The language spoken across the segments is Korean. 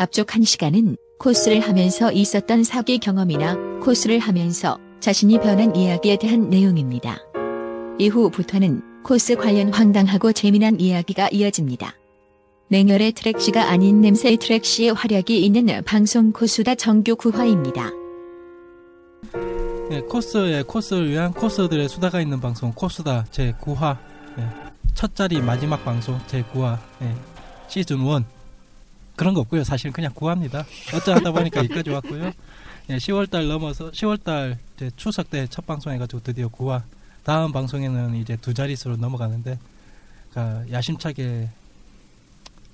앞쪽 1시간은 코스를 하면서 있었던 사기 경험이나 코스를 하면서 자신이 변한 이야기에 대한 내용입니다. 이후부터는 코스 관련 황당하고 재미난 이야기가 이어집니다. 냉혈의 트랙시가 아닌 냄새의 트랙시의 활약이 있는 방송 코수다 정규 9화입니다. 네, 코스에 코스를 위한 코스들의 수다가 있는 방송 코스다 제 9화 네, 첫 자리 마지막 방송 제 9화 네, 시즌 1 그런 거 없고요. 사실은 그냥 9화입니다. 어쩌 하다 보니까 여기까지 왔고요. 네, 10월달 넘어서 10월달 이제 추석 때 첫 방송 해가지고 드디어 9화. 다음 방송에는 이제 두 자릿수로 넘어가는데 그러니까 야심차게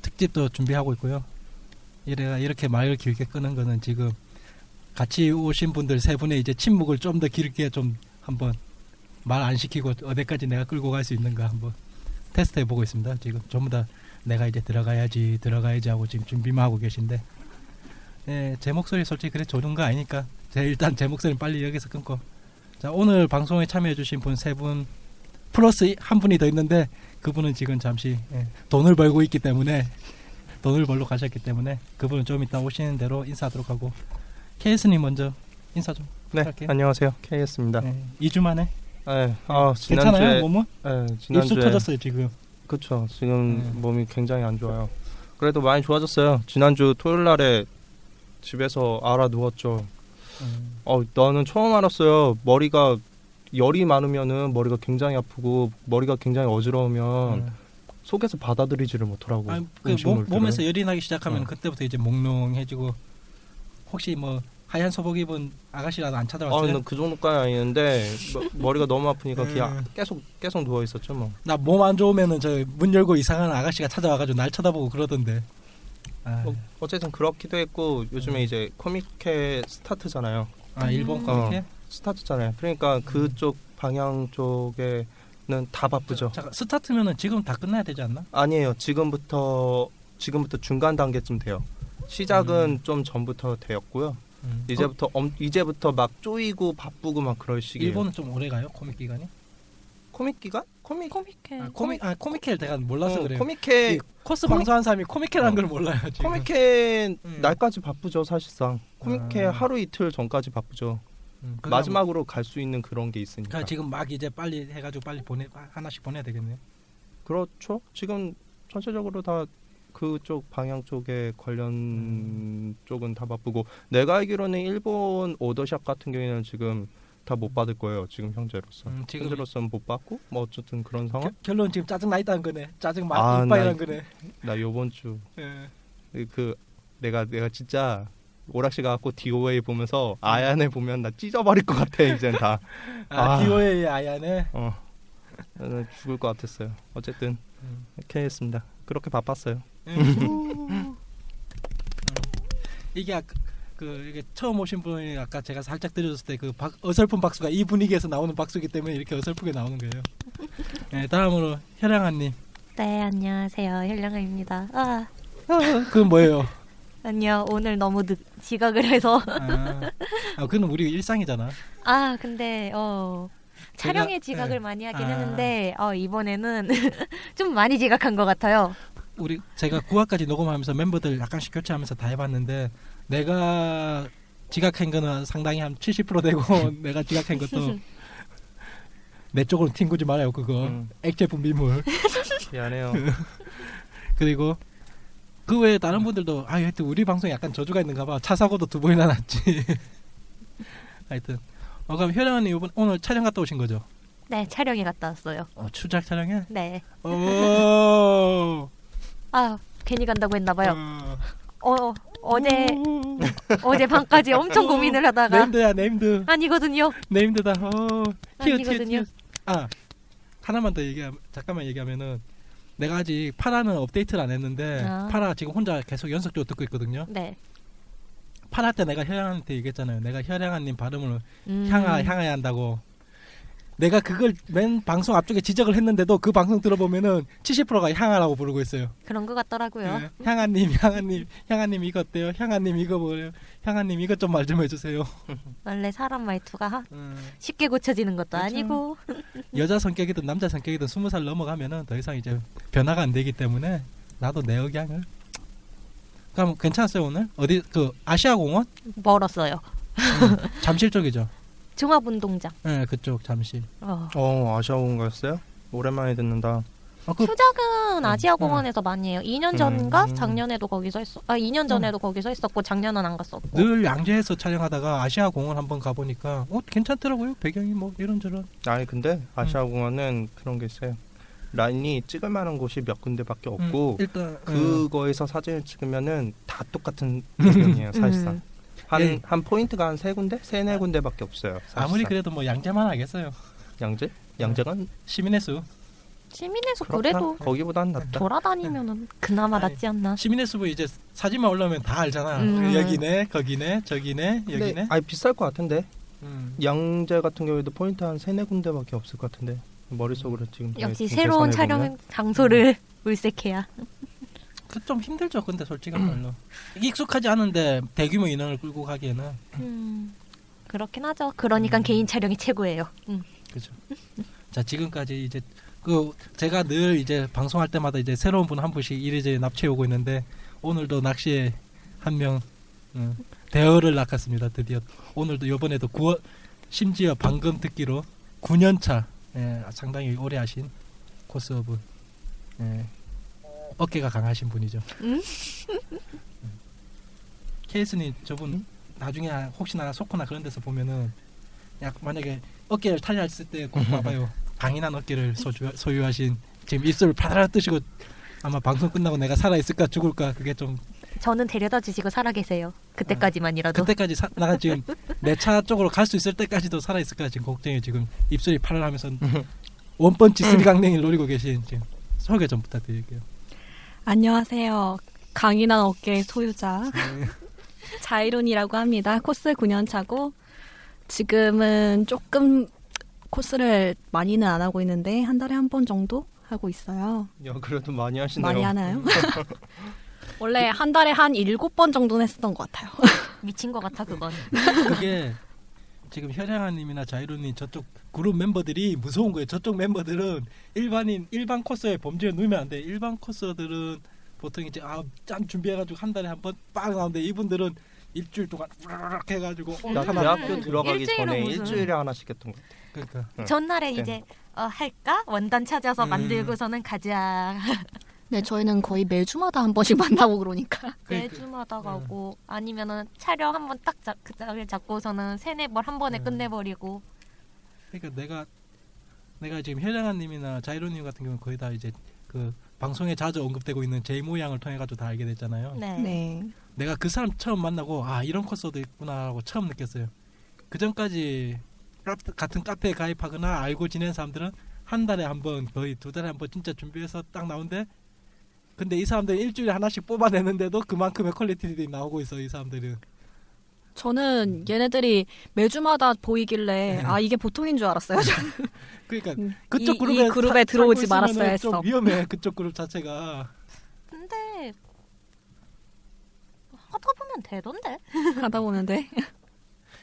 특집도 준비하고 있고요. 이래가 이렇게 말을 길게 끄는 거는 지금 같이 오신 분들 세 분의 이제 침묵을 좀 더 길게 좀 한번 말 안 시키고 어디까지 내가 끌고 갈 수 있는가 한번 테스트 해보고 있습니다. 지금 전부 다 내가 이제 들어가야지 들어가야지 하고 지금 준비만 하고 계신데 예, 제 목소리 솔직히 그래 좋은 거 아니니까 제 일단 제 목소리 빨리 여기서 끊고 자 오늘 방송에 참여해주신 분 세 분 플러스 한 분이 더 있는데 그분은 지금 잠시 예, 돈을 벌고 있기 때문에 돈을 벌러 가셨기 때문에 그분은 좀 이따 오시는 대로 인사하도록 하고 케이스님 먼저 인사 좀 네, 부탁할게요. 안녕하세요. K였습니다. 네, 2주 만에 네, 아, 괜찮아요 지난주에 몸은? 네, 입술 지난주에 터졌어요 지금 그쵸. 지금 네. 몸이 굉장히 안 좋아요. 그래도 많이 좋아졌어요. 지난주 토요일 날에 집에서 알아 누웠죠. 음, 어, 나는 처음 알았어요. 머리가 열이 많으면은 머리가 굉장히 아프고 머리가 굉장히 어지러우면 음. 속에서 받아들이지를 못하라고. 아니, 그. 몸, 몸에서 열이 나기 시작하면 어. 그때부터 이제 몽롱해지고 혹시 뭐 하얀 소복 입은 아가씨라도 안 아, 찾아왔어요? 나그 정도까지 아니는데 머- 머리가 너무 아프니까 음. 계속 계속 누워 있었죠 뭐. 나 몸 안 좋으면은 저 문 열고 이상한 아가씨가 찾아와가지고 날 쳐다보고 그러던데. 아, 어, 어쨌든 그렇기도 했고 요즘에 이제 코미케 스타트잖아요. 아 일본 어. 코미케? 스타트잖아요. 그러니까 그쪽 방향 쪽에 는 다 바쁘죠. 잠깐 스타트면은 지금 다 끝나야 되지 않나? 아니에요. 지금부터 지금부터 중간 단계쯤 돼요. 시작은 음. 좀 전부터 되었고요. 음. 이제부터 엄, 이제부터 막 쪼이고 바쁘고 막 그럴 어, 시기예요. 일본은 좀 오래 가요 코믹 기간이? 코믹 기간? 코믹 코믹해. 아, 코믹 아 코미케를 내가 몰라서 어, 그래요. 코믹케 이 코스 코믹- 방송한 사람이 코미케라는 어. 걸 몰라요 지금. 코믹케 음. 날까지 바쁘죠 사실상. 코믹케 아. 하루 이틀 전까지 바쁘죠. 음, 마지막으로 갈 수 있는 그런 게 있으니까. 그러니까 지금 막 이제 빨리 해가지고 빨리 보내 하나씩 보내야 되겠네요. 그렇죠. 지금 전체적으로 다 그쪽 방향 쪽에 관련 음. 쪽은 다 바쁘고 내가 알기로는 일본 오더샵 같은 경우에는 지금 다 못 받을 거예요. 지금 현재로서. 음, 지금 현재로서는 못 받고 뭐 어쨌든 그런 상황. 겨- 결론 지금 짜증 나 있다는 거네. 짜증 많이 아, 이빠이라는 나- 거네. 나 요번 주 예. 그 내가 내가 진짜 오락실 가갖고 DOA 보면서 아얀에 보면 나 찢어버릴 것 같아 이젠 다. 아, 아. 디오의 아야네. 어. 죽을 것 같았어요. 어쨌든 음. 이렇게 했습니다. 그렇게 바빴어요. 음. 이게 아까 그 이게 처음 오신 분이 아까 제가 살짝 들려줬을 때 그 어설픈 박수가 이 분위기에서 나오는 박수기 때문에 이렇게 어설프게 나오는 거예요. 네, 다음으로 혈양아님. 네, 안녕하세요. 헬령아입니다. 아, 그건 뭐예요? 아니요. 오늘 너무 늦, 지각을 해서. 아, 아 그건 우리 일상이잖아. 아, 근데, 어, 촬영에 제가- 지각을 네. 많이 하긴 아. 했는데, 어, 이번에는 좀 많이 지각한 것 같아요. 우리 제가 9화까지 녹음하면서 멤버들 약간씩 교체하면서 다 해봤는데 내가 지각한 거는 상당히 한 70% 되고 내가 지각한 것도 내 쪽으로 튕구지 말아요 그거 음. 액체 분비물 미안해요. 그리고 그 외에 다른 분들도 아 하여튼 우리 방송에 약간 저주가 있는가 봐차 사고도 두 번이나 났지 하여튼 어 그럼 혈연 언니 이번 오늘 촬영 갔다 오신 거죠? 네, 촬영에 갔다 왔어요. 어, 추작 촬영해? 네. 오. 아, 괜히 간다고 했나 봐요. 어. 어, 어제 어제 밤까지 엄청 고민을 하다가 네임드야 네임드. 아니거든요. 네임드다. 어. 아니거든요. 아 하나만 더 얘기하 잠깐만 얘기하면은 내가 아직 파라는 업데이트를 안 했는데 아. 파라 지금 혼자 계속 연속적으로 듣고 있거든요. 네. 파라 때 내가 혈양한테 얘기했잖아요. 내가 혈양아님 발음을 음. 향하 향해야 한다고. 내가 그걸 맨 방송 앞쪽에 지적을 했는데도 그 방송 들어보면은 70%가 향하라고 부르고 있어요. 그런 것 같더라고요. 네. 향아님, 향아님, 향아님 이거 어때요? 향아님 이거 뭐예요? 향아님 이것 좀 말 좀 해주세요. 원래 사람 말투가 하- 음. 쉽게 고쳐지는 것도 그렇죠. 아니고 여자 성격이든 남자 성격이든 스무 살 넘어가면은 더 이상 이제 변화가 안 되기 때문에 나도 내 의향을. 그럼 괜찮았어요 오늘? 어디 그 아시아 공원? 멀었어요. 음, 잠실 쪽이죠. 종합운동장. 네 그쪽 잠실. 어. 어 아쉬운 거였어요? 오랜만에 듣는다. 아, 그 수작은 아시아공원에서 많이 해요. 2년 전인가 음. 작년에도 거기서 했어. 아 2년 전에도 거기서 했었고 작년은 안 갔었고. 늘 양재에서 촬영하다가 아시아공원 한번 가보니까 어 괜찮더라고요. 배경이 뭐 이런저런. 아니 근데 아시아공원은 그런 게 있어요. 라인이 찍을 만한 곳이 몇 군데밖에 없고 음, 일단 그거에서 사진을 찍으면은 다 똑같은 배경이에요 사실상. 음. 한, 예. 한 포인트가 한 세 군데? 세네 군데밖에 없어요. 사실상. 아무리 그래도 뭐 양재만 하겠어요. 양재? 양재간 시민의 수. 시민에서 그렇다. 그래도 거기보단 낫다. 돌아다니면은 그나마 아니, 낫지 않나. 시민의 수 이제 사진만 올라오면 다 알잖아. 음. 여기네, 거기네, 저기네, 여기네. 아니 비쌀 것 같은데 음. 양재 같은 경우에도 포인트 한 세네 군데밖에 없을 것 같은데 머릿속으로 지금 역시 새로운 촬영 보면. 장소를 물색해야. 그좀 힘들죠. 근데 솔직히 말로 익숙하지 않은데 대규모 인원을 끌고 가기에는 음, 그렇긴 하죠. 그러니까 음. 개인 촬영이 최고예요. 음. 그죠. 자 지금까지 이제 그 제가 늘 이제 방송할 때마다 이제 새로운 분 한 분씩 이리저리 납치해 오고 있는데 오늘도 낚시에 한명 음, 대어를 낚았습니다. 드디어 오늘도 이번에도 9월 심지어 방금 듣기로 9년차 예, 상당히 오래 하신 코스업은 예, 어깨가 강하신 분이죠. 음? 케이스님 저분 나중에 혹시나 소코나 그런 데서 보면은 약 만약에 어깨를 탈리했을 때꼭 봐봐요. 강인한 어깨를 소주, 소유 하신 지금 입술을 파다라 뜨시고 아마 방송 끝나고 내가 살아 있을까 죽을까 그게 좀 저는 데려다 주시고 살아 계세요. 그때까지만이라도. 그때까지 사, 나가 지금 내 차 쪽으로 갈 수 있을 때까지도 살아 있을까 지금 걱정이 지금 입술이 파라하면서 one punch three 강냉이를 노리고 계신 지금 소개 좀 부탁드릴게요. 안녕하세요. 강인한 어깨의 소유자 네. 자이론이라고 합니다. 코스 9년 차고 지금은 조금 코스를 많이는 안 하고 있는데 한 달에 한 번 정도 하고 있어요. 야 그래도 많이 하시네요. 많이 하나요? 원래 한 달에 한 일곱 번 정도는 했었던 것 같아요. 미친 것 같아 그건. 그게 지금 혈양아님이나 자이로님 저쪽 그룹 멤버들이 무서운 거예요. 저쪽 멤버들은 일반인 일반 코스에 범죄에 누면 안 돼. 일반 코스들은 보통 이제 아짠 준비해가지고 한 달에 한 번 빵 나오는데 이분들은 일주일 동안 우르르 해가지고 나 하나 대학교 들어가기 전에 무슨- 일주일에 하나씩 했던 것 같아. 그러니까 응. 전날에 네. 이제 어, 할까 원단 찾아서 음. 만들고서는 가자. 네, 저희는 거의 매주마다 한 번씩 만나고 그러니까. 매주마다 가고 아니면은 촬영 한 번 딱 잡, 그 짝을 잡고서는 세네 벌 한 번에 음. 끝내버리고. 그러니까 내가 내가 지금 혈양아님이나 자이로님 같은 경우는 거의 다 이제 그 방송에 자주 언급되고 있는 제 모양을 통해 가지고 다 알게 됐잖아요. 네. 네. 내가 그 사람 처음 만나고 아 이런 코스도 있구나라고 처음 느꼈어요. 그 전까지 같은 카페에 가입하거나 알고 지낸 사람들은 한 달에 한 번 거의 두 달에 한 번 진짜 준비해서 딱 나오는데 근데 이 사람들 일주일에 하나씩 뽑아내는데도 그만큼의 퀄리티들이 나오고 있어 이 사람들은 저는 얘네들이 매주마다 보이길래 네. 아 이게 보통인 줄 알았어요. 저는. 그러니까 음, 그쪽 이- 그룹에 이 그룹에 사- 들어오지 말았어야 좀 했어. 위험해 그쪽 그룹 자체가 근데 하다 보면 되던데. 하다 보는데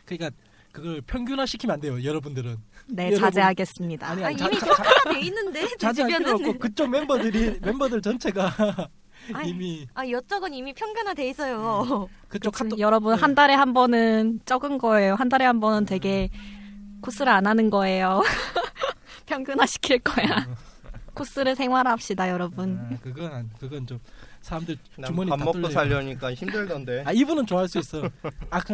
그러니까 그걸 평균화 시키면 안 돼요 여러분들은 네 여러분. 자제하겠습니다. 아니, 아, 아니, 이미 자- 평가가 돼 있는데 제 자제할 필요 없고 주변은. 그쪽 멤버들이 멤버들 전체가 아니, 이미 아 이쪽은 이미 평균화돼 있어요. 그쪽 그치, 카톡 여러분 네. 한 달에 한 번은 적은 거예요. 한 달에 한 번은 되게 코스를 안 하는 거예요. 평균화 시킬 거야. 코스를 생활합시다, 여러분. 아, 그건 안- 그건 좀 사람들 난 주머니 밥다 먹고. 살려니까 힘들던데. 아 이분은 좋아할 수 있어. 아그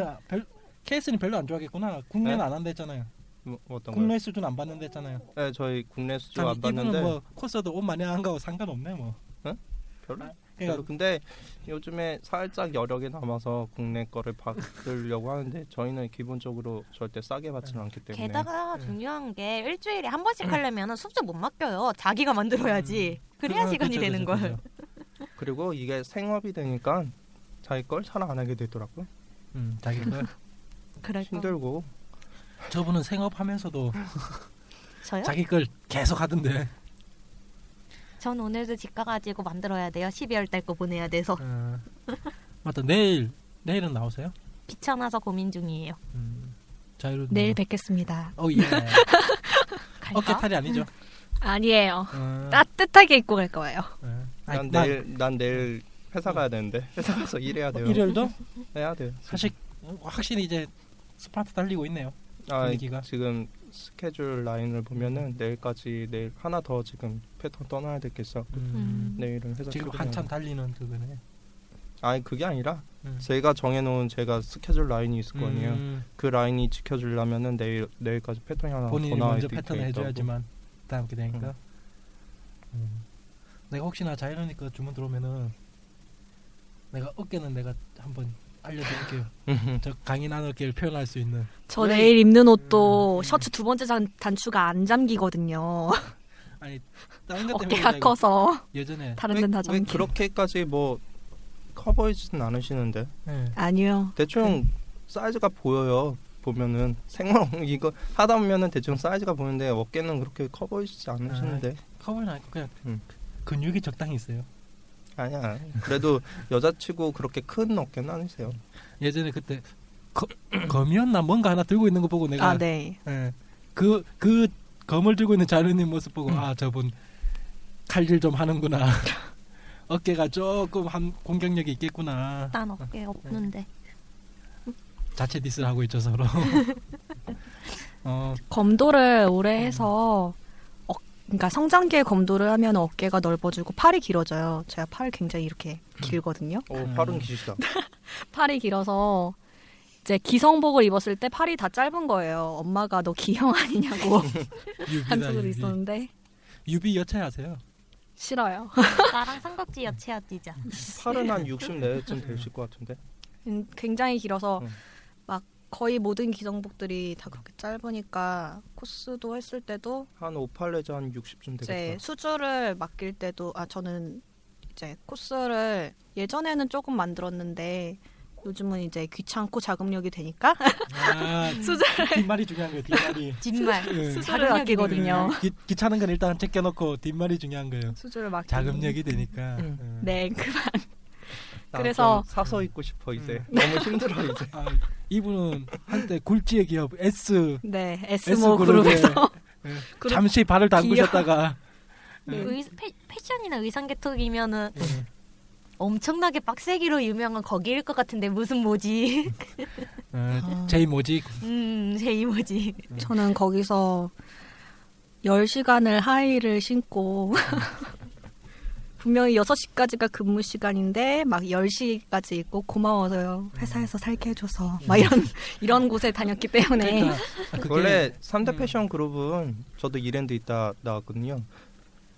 케이스는 별로 안 좋아하겠구나. 국내는 네? 안 한다 했잖아요. 뭐, 어떤 국내 거요? 수준 안 받는다 했잖아요. 네, 저희 국내 수준 참안 이분은 봤는데 뭐 코스도 옷 많이 안 가고 상관없네 뭐. 별로. 그러니까 별로. 근데 요즘에 살짝 여력이 남아서 국내 거를 받으려고 하는데 저희는 기본적으로 절대 싸게 받지는 않기 때문에 게다가 네. 중요한 게 일주일에 한 번씩 하려면 숙제 못 맡겨요. 자기가 만들어야지. 그래야 그- 시간이 그쵸, 되는 그쵸, 걸. 그쵸. 그리고 이게 생업이 되니까 자기 걸잘안 하게 되더라고요. 음, 자기 거. 그럴 거. 힘들고 저분은 생업하면서도 저요? 자기 걸 계속 하던데. 전 오늘도 집 가가지고 만들어야 돼요. 12월 달 거 보내야 돼서 어. 맞다 내일 내일은 나오세요? 귀찮아서 고민 중이에요. 음, 자유로 내일 뵙겠습니다. 어 예. 갈까? 어깨 탈이 아니죠? 아니에요. 어, 따뜻하게 입고 갈 거예요. 어. 아니, 난난 내일 난 내일 회사 가야 되는데 회사 가서 일해야 돼요. 일요일도 해야 돼요. 사실 확실히 이제 스퍼트 달리고 있네요. 아, 분위기가. 지금 스케줄 라인을 보면은 내일까지 내일 하나 더 지금 패턴 떠나야 될게 있어. 음. 내일은 회사 지금 한참 돼. 달리는 그거네. 아니 그게 아니라 음. 제가 정해놓은 제가 스케줄 라인이 있을 거 아니에요. 음, 그 라인이 지켜주려면은 내일 내일까지 패턴이 하나 본인이 더 나와야 먼저 돼- 패턴을. 해줘야지만 다음 게 되니까. 음. 음. 내가 혹시나 자이로니 거 주문 들어오면은 내가 어깨는 내가 한번 알려드릴게요. 저 강인 한 어깨를 표현할 수 있는. 저 왜? 내일 입는 옷도 음. 셔츠 두 번째 단, 단추가 안 잠기거든요. 아니 다른 것 때문에 어깨가 커서 예전에 다른 왜, 데는 다왜 잠기. 그렇게까지 뭐 커버해지진 않으시는데 예. 아니요. 대충 사이즈가 보여요. 보면은 생활 이거 하다 보면은 대충 사이즈가 보이는데 어깨는 그렇게 커버해지지 않으시는데 커버는 아니고 그냥 음. 근육이 적당히 있어요. 아니야. 그래도 여자치고 그렇게 큰 어깨는 아니세요. 예전에 그때 거, 검이었나 뭔가 하나 들고 있는 거 보고 내가 아, 네. 예. 그, 그 검을 들고 있는 자르님 모습 보고, 음. 아, 저분 칼질 좀 하는구나. 어깨가 조금 한 공격력이 있겠구나. 난 어깨 없는데. 자체 디스를 하고 있죠, 서로. 어, 검도를 오래 해서 어, 그러니까 성장기에 검도를 하면 어깨가 넓어지고 팔이 길어져요. 제가 팔 굉장히 이렇게 길거든요. 오, 음. 팔은 기시다. 팔이 길어서 이제 기성복을 입었을 때 팔이 다 짧은 거예요. 엄마가 너 기형 아니냐고 한쪽으로 유비. 있었는데 유비 여차에 하세요. 싫어요. 나랑 삼각지 여체야 뛰자. 팔은 한 60 내쯤 되실 것 같은데. 음, 굉장히 길어서 음. 막 거의 모든 기성복들이 다 그렇게 짧으니까 코스도 했을 때도 한58 내지 한 60쯤 이제 되겠다. 수주를 맡길 때도 아 저는 이제 코스를 예전에는 조금 만들었는데 요즘은 이제 귀찮고 자금력이 되니까 아, 뒷말이 중요한 거예요, 뒷말이. 진말. 예. 수주를 자금력이 아끼거든요. 기, 귀찮은 건 일단 제껴놓고 뒷말이 중요한 거예요. 수주를 맡기 자금력이 되니까. 음. 어. 네 그만 나 그래서- 좀 사서 입고 싶어 이제. 음. 너무 힘들어 이제. 아, 이분은 한때 굴지의 기업 S 네 S S모 그룹에 그룹에서 예, 그룹 잠시 발을. 담그셨다가 네. 의, 패, 패션이나 의상 계통이면은 예. 엄청나게 빡세기로 유명한 거기일 것 같은데 무슨 뭐지? 어, 제이 모직 음, 제이 뭐지? 저는 거기서 10시간을 하이를 신고 분명히 6시까지가 근무 시간인데 막 10시까지 있고 고마워서요. 회사에서 살게 해줘서 막 이런 이런 곳에 다녔기 때문에 그러니까 아, 그게 원래 3대 음. 패션 그룹은 저도 이랜드 있다 나왔거든요.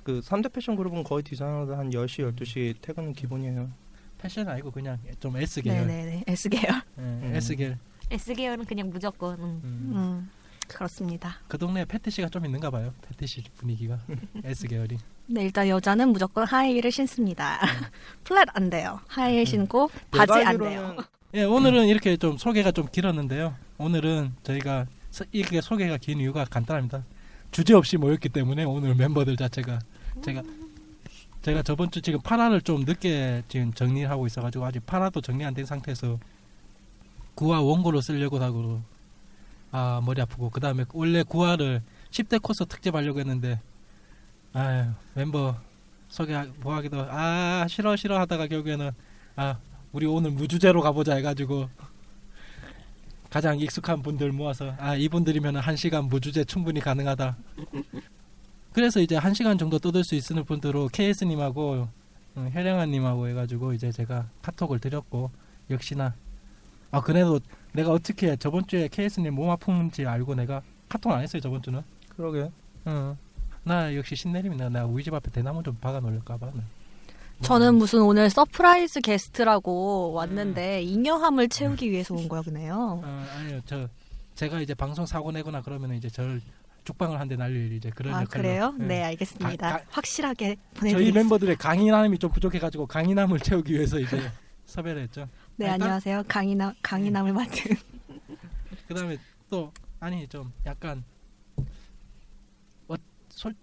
그 3대 패션 그룹은 거의 디자이너들 한 10시, 12시 퇴근은 기본이에요. 패션 아니고 그냥 좀 S 계열. 네네네 S 계열. 예, 음. S 계열. S 계열은 그냥 무조건. 음. 음. 음, 그렇습니다. 그 동네에 패티시가 좀 있는가 봐요. 패티시 분위기가 S 계열이. 네 일단 여자는 무조건 high를 신습니다. flat 안 돼요. high 신고 바지 내가 안 돼요. 예, 오늘은 이렇게 좀 소개가 좀 길었는데요. 오늘은 저희가 서- 이렇게 소개가 긴 이유가 간단합니다. 주제 없이 모였기 때문에 오늘 멤버들 자체가 제가 제가 저번 주 지금 파라를 좀 늦게 지금 정리하고 있어가지고 아직 파라도 정리 안 된 상태에서 구화 원고로 쓰려고 하고 아 머리 아프고 그 다음에 원래 구화를 10대 코스 특집 하려고 했는데 아유 멤버 소개 뭐 하기도 아 싫어 싫어 하다가 결국에는 아 우리 오늘 무주제로 가보자 해가지고 가장 익숙한 분들 모아서 아 이분들이면 한 시간 무주제 충분히 가능하다. 그래서 이제 한 시간 정도 떠들 수 있는 분들로 KS님하고 어, 혜령아님하고 해가지고 이제 제가 카톡을 드렸고 역시나 아 그래도 내가 어떻게 저번 주에 KS님 몸 아픈지 알고 내가 카톡 안 했어요 저번 주는. 그러게. 어. 나 역시 신내림이나 나 우리 집 앞에 대나무 좀 박아 놓을까봐. 저는 무슨 오늘 surprise 게스트라고 왔는데 잉여함을 채우기 위해서 온 거야 거네요. 어, 아니요 저 제가 이제 방송 사고 내거나 그러면 이제 저를 죽방을 한 대 날릴 이제 그런 아 역할로. 그래요? 예. 네 알겠습니다. 가- 가- 확실하게 저희 보내드리겠습니다. 멤버들의 강인함이 좀 부족해가지고 강인함을 채우기 위해서 이제 섭외를 했죠. 네 아니, 딱- 안녕하세요 강인함 강인함을 맡은 그다음에 또 아니 좀 약간 어, 솔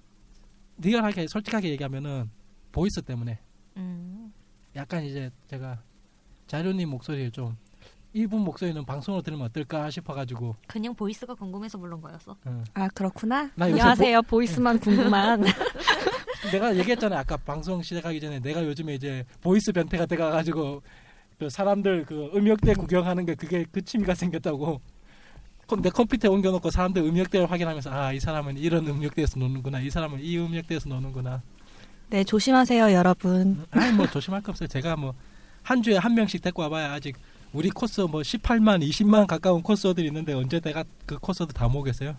리얼하게 솔직하게 얘기하면은 voice 때문에 음. 약간 이제 제가 자료님 목소리를 좀 이분 목소리는 방송으로 들으면 어떨까 싶어가지고 그냥 voice가 궁금해서 부른 거였어. 어. 아 그렇구나. 안녕하세요 voice만 궁금한 내가 얘기했잖아요 아까 방송 시작하기 전에 내가 요즘에 이제 voice 변태가 돼가가지고 그 사람들 그 음역대 구경하는 게 그게 그 취미가 생겼다고 컴- 내 컴퓨터에 옮겨놓고 사람들 음역대를 확인하면서 아 이 사람은 이런 음역대에서 노는구나 이 사람은 이 음역대에서 노는구나. 네 조심하세요 여러분. 아니 뭐 조심할 거 없어요. 제가 뭐 한 주에 한 명씩 데리고 와봐야 아직 우리 코스 뭐 18만 20만 가까운 코스들이 있는데 언제 내가 그 코스들 다 모으겠어요?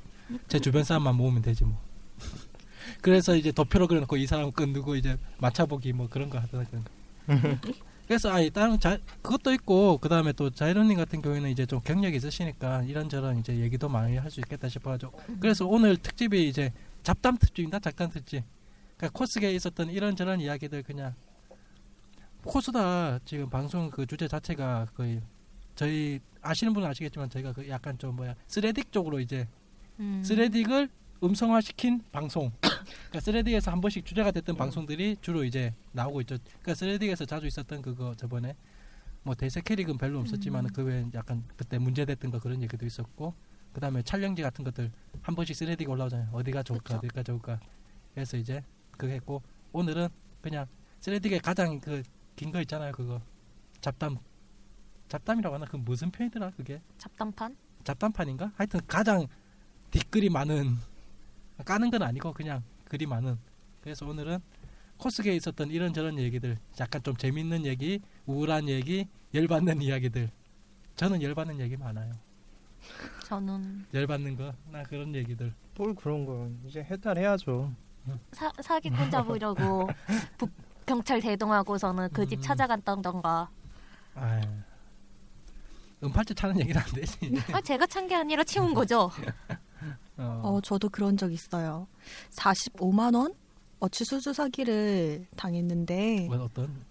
제 주변 사람만 모으면 되지 뭐. 그래서 이제 도표로 그려놓고 이 사람 끊고 이제 맞춰보기 뭐 그런 거 하더라 그런 거 그래서 아니 다른 자 그것도 있고 그 다음에 또 자이로님 같은 경우에는 이제 좀 경력이 있으시니까 이런저런 이제 얘기도 많이 할 수 있겠다 싶어가지고. 그래서 오늘 특집이 이제 잡담 특집입니다 잡담 특집. 그러니까 코스계에 있었던 이런저런 이야기들 그냥 코스다. 지금 방송 그 주제 자체가 거의 저희 아시는 분은 아시겠지만 저희가 그 약간 좀 뭐야 스레딕 쪽으로 이제 음. 스레딕을 음성화시킨 방송. 그러니까 스레딕에서 한 번씩 주제가 됐던 방송들이 주로 이제 나오고 있죠. 그러니까 스레딕에서 자주 있었던 그거 저번에 뭐 대세 캐릭은 별로 없었지만 음. 그 외에 약간 그때 문제됐던 거 그런 얘기도 있었고 그 다음에 촬영지 같은 것들 한 번씩 스레딕 올라오잖아요. 어디가 좋을까 그쵸. 어디가 좋을까. 그래서 이제 그거 했고 오늘은 그냥 스레딕의 가장 그 긴 거 있잖아요. 그거 잡담 잡담이라고 하나 그 무슨 표현이더라 그게 잡담판? 잡담판인가? 하여튼 가장 뒷글이 많은 까는 건 아니고 그냥 글이 많은 그래서 오늘은 코스계에 있었던 이런저런 얘기들 약간 좀 재밌는 얘기 우울한 얘기 열받는 이야기들 저는 열받는 얘기 많아요 저는 열받는 거 나 그런 얘기들 뭘 그런 거 이제 해달해야죠. 사, 사기꾼 잡으려고 부, 경찰 대동하고서는 그집 음. 찾아갔던던가. 아 은팔찌 차는 얘기는 안 되지 아, 제가 찬 게 아니라 치운 거죠. 어, 어 저도 그런 적 있어요. 45만 원 어치 수주 사기를 당했는데 뭐 어떤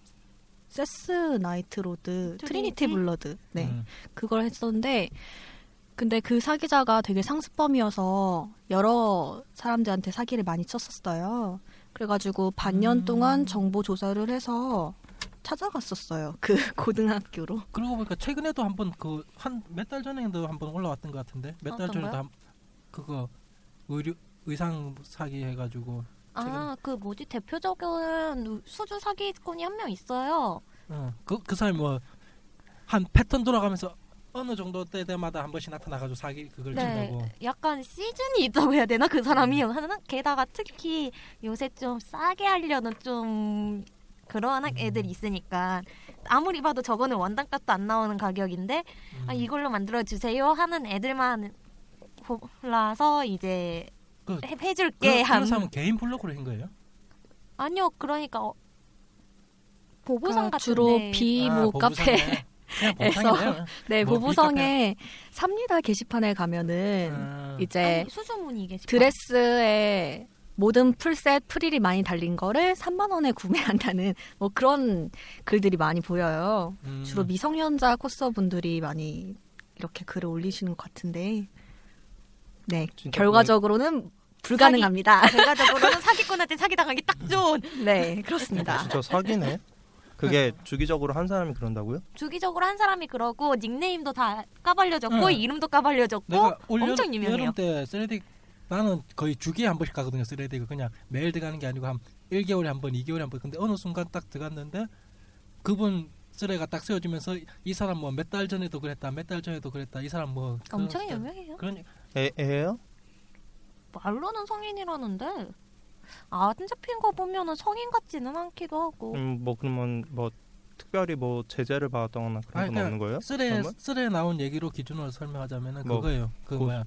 세스 나이트 로드 트리니티? 트리니티 블러드 네 음, 그걸 했었는데 근데 그 사기자가 되게 상습범이어서 여러 사람들한테 사기를 많이 쳤었어요. 그래가지고 반년 음. 동안 정보 조사를 해서 찾아갔었어요. 그 고등학교로. 그러고 보니까 최근에도 한번 그 한 몇 달 전에도 한번 올라왔던 것 같은데 몇 달 전에도? 한, 그거 의류 의상 사기 해가지고 아, 그 뭐지 대표적인 수주 사기꾼이 한 명 있어요. 어, 그, 그 사람이 뭐, 한 패턴 돌아가면서 어느 정도 때마다 한 번씩 나타나가지고 사기 그걸 친다고. 네, 약간 시즌이 있다고 해야 되나 그 사람이 하나 게다가 특히 요새 좀 싸게 하려는 좀 그런 음. 애들이 있으니까 아무리 봐도 저거는 원단값도 안 나오는 가격인데 음. 아, 이걸로 만들어 주세요 하는 애들만 골라서 이제 그, 해, 그, 해줄게 그런 함. 사람은 개인 블로그로 한 거예요? 아니요 그러니까 어, 보부상 그러니까 같은데 주로 비모 아, 보부상에. 카페. 그냥 에서. 네, 뭐 보부성에 삽니다 게시판에 가면은 아, 이제 아니, 수주문이 게시판. 드레스에 모든 풀셋 프릴이 많이 달린 거를 3만 원에 구매한다는 뭐 그런 글들이 많이 보여요. 음, 주로 미성년자 코스분들이 많이 이렇게 글을 올리시는 것 같은데, 네 결과적으로는 불가능합니다. 결과적으로는 사기꾼한테 사기당하기 딱 좋은 네 그렇습니다. 진짜 사기네. 그게 주기적으로 한 사람이 그런다고요? 주기적으로 한 사람이 그러고 닉네임도 다 까발려졌고 응. 이름도 까발려졌고 엄청 유명해요. 여름 때 쓰레디 나는 거의 주기에 한 번씩 가거든요. 쓰레디가 그냥 매일 들어가는 게 아니고 한 1개월에 한 번, 2개월에 한 번. 근데 어느 순간 딱 들어갔는데 그분 쓰레가 딱 세워지면서 이 사람 뭐 몇 달 전에도 그랬다, 몇 달 전에도 그랬다. 이 사람 뭐 엄청 그런- 유명해요. 그런 애, 애예요? 말로는 성인이라는데 안 잡힌 거 보면은 성인 같지는 않기도 하고 음, 뭐 그러면 뭐 특별히 뭐 제재를 받았거나 그런 아니, 건 없는 거예요? 쓰레? 쓰레 나온 얘기로 기준으로 설명하자면은 뭐, 그거예요. 그 고- 뭐야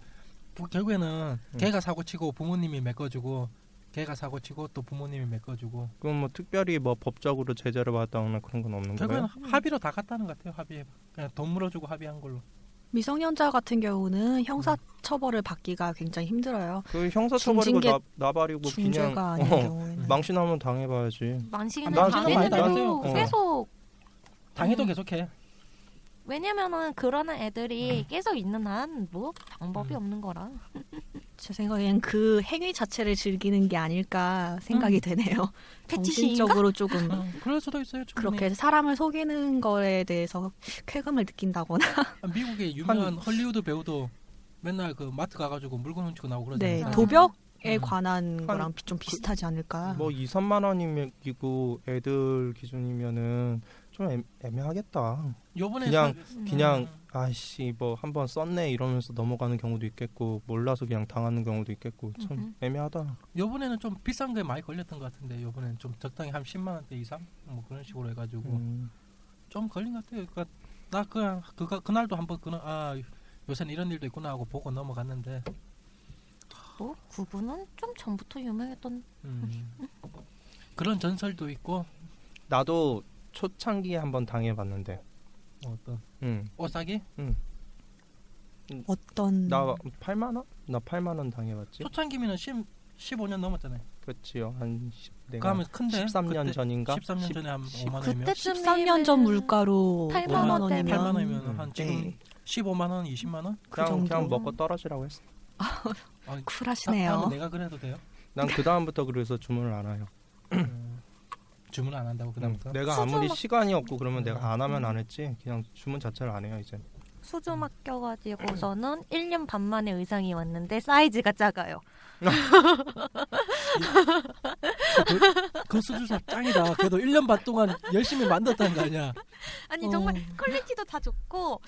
부- 결국에는 음. 걔가 사고 치고 부모님이 메꿔주고 걔가 사고 치고 또 부모님이 메꿔주고 그럼 뭐 특별히 뭐 법적으로 제재를 받았다거나 그런 건 없는 결국에는 거예요? 합의로 다 갔다는 것 같아요. 합의 그냥 돈 물어주고 합의한 걸로. 미성년자 같은 경우는 형사 처벌을 받기가 굉장히 힘들어요. 그 형사 처벌이고 중징계- 나, 나발이고 그냥 아닌 어, 경우에는 망신하면 당해봐야지. 당해도 당했어요. 어. 계속 당해도 음. 계속해. 왜냐면은 그러는 애들이 계속 있는 한 뭐 방법이 음. 없는 거라. 제 생각엔 그 행위 자체를 즐기는 게 아닐까 생각이 되네요. 패치시인가? 정신적으로 조금 어, 그럴 수도 있어요. 충분히. 그렇게 사람을 속이는 거에 대해서 쾌감을 느낀다거나 아, 미국의 유명한 헐리우드 배우도 맨날 그 마트 가가지고 물건 훔치고 나오고 네, 그러잖아요. 도벽에 음. 관한 한 거랑 비- 좀 비슷하지 않을까. 뭐 2, 3만 원이고 애들 기준이면은 좀 애, 애매 하겠다. 요번에 그냥 사- 그냥 음. 아씨 뭐 한번 썼네 이러면서 넘어가는 경우도 있겠고 몰라서 그냥 당하는 경우도 있겠고 참. 애매하다. 요번에는 좀 비싼 게 많이 걸렸던 것 같은데 요번에는 좀 적당히 한 10만 원대 이상 뭐 그런 식으로 해가지고 음. 좀 걸린 것 같아요. 그러니까 나 그냥 그가 그날도 한번 그아 요새는 이런 일도 있구나 하고 보고 넘어갔는데 뭐 구분은 좀 전부터 유명했던. 음. 그런 전설도 있고 나도 초창기에 한번 당해봤는데. 어떤 응. 오사기 어떤 나 8만 원? 나 8만 원 당해봤지. 초창기면은 10, 15년 넘었잖아요. 그렇지요. 한 10, 내가 그러면 큰데 13년 그때 전인가? 13년 10 전에 한 십- 5만 원이면 그때쯤 13년 전 물가로 8만 5만 원대, 원이면 8만 원이면 음. 한 지금 네. 15만 원, 20만 원? 그 그냥 정도. 그냥 먹고 떨어지라고 했어. 아니, 쿨하시네요. 다음에 내가 그래도 돼요? 난 그 다음부터 그래서 주문을 안 해요. 음. 주문 안 한다고 그다음부터? 응. 내가 아무리 막- 시간이 없고 그러면 음. 내가 안 하면 안 했지. 그냥 주문 자체를 안 해요 이제. 수주 맡겨가지고서는 1년 반 만에 의상이 왔는데 사이즈가 작아요. 그, 그 수주사 짱이다. 그래도 1년 반 동안 열심히 만들었다는 거 아니야? 아니 어. 정말 quality도 다 좋고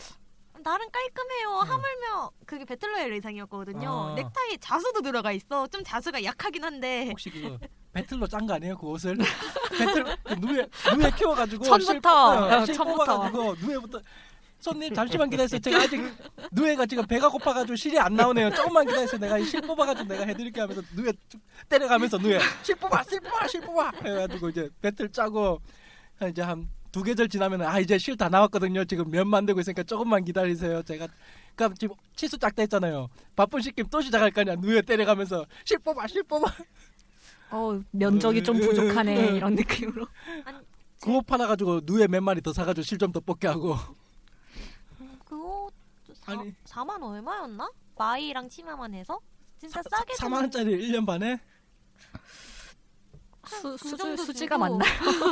나름 깔끔해요. 하물며 그게 배틀로얄 의상이었거든요. 아. 넥타이 자수도 들어가 있어. 좀 자수가 약하긴 한데 혹시 그 베틀로 짠 거 아니에요? 그 옷을? 베틀 그 누에 누에 키워가지고 실 처음부터. 뽑아가지고 누에부터 손님 잠시만 기다리세요. 제가 아직 누에가 지금 배가 고파가지고 실이 안 나오네요. 조금만 기다리세요. 내가 이 실 뽑아가지고 내가 해드릴게 하면서 누에 쭉 때려가면서 누에 실 뽑아, 실 뽑아, 실 뽑아 해가지고 이제 배틀 짜고 한 이제 한 두 계절 지나면은 아 이제 실 다 나왔거든요. 지금 면 만들고 있으니까 조금만 기다리세요. 제가 그럼 지금 치수 짝다 했잖아요. 바쁜 시kim 또 시작할 거 아니야. 누에 때려가면서 실 뽑아, 실 뽑아. 어, 면적이 좀 부족하네 이런 느낌으로. 구호 팔아 가지고 누에 몇 마리 더 사가지고 실 좀 더 뽑게 하고. 그거 사, 아니. 4만 얼마였나? 마이랑 치마만 해서 진짜 싸게 4만 원짜리 1년 반에 수, 그 수주, 수지가. 맞나요?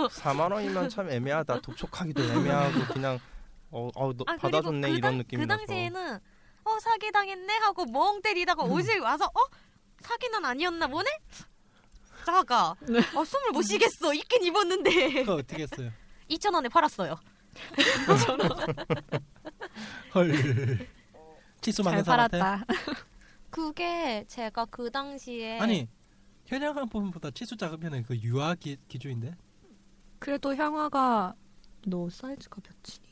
4만 원이면 참 애매하다. 독촉하기도 애매하고 그냥 어, 어 너, 아, 받아줬네 그 이런 당- 느낌이라서. 그 당시에는 어 사기 당했네 하고 멍 때리다가 옷을 와서 어 사기는 아니었나 보네. 작아. 어 숨을 못 쉬겠어. 입긴 입었는데 그거 어떻게 했어요? 2천 원에 팔았어요. 헐. 치수 잘 많은 사람한테. 팔았다. 그게 제가 그 당시에 아니 현행 상품보다 치수 작으면 그 유아 기, 기준인데. 그래도 형아가 너 사이즈가 몇이니?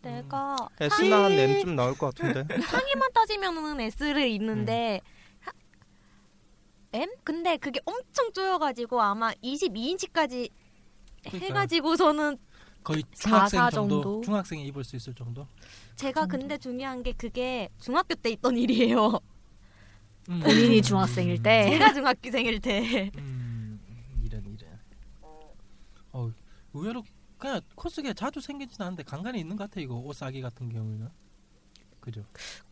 내가 S나 한 N쯤 나올 것 같은데. 상의만 따지면은 S를 입는데 하- M? 근데 그게 엄청 쪼여가지고 아마 22인치까지 그러니까. 해가지고서는 거의 사, 중학생 사 정도, 정도? 중학생이 입을 수 있을 정도. 제가 근데 중요한 게 그게 중학교 때 있던 일이에요. 음. 본인이 중학생일 때. 제가 중학교생일 때. 음, 이런 이런. 어 의외로 그냥 코스게 자주 생기진 않는데 간간히 있는 것 같아 이거 옷 사기 같은 경우는. 그죠?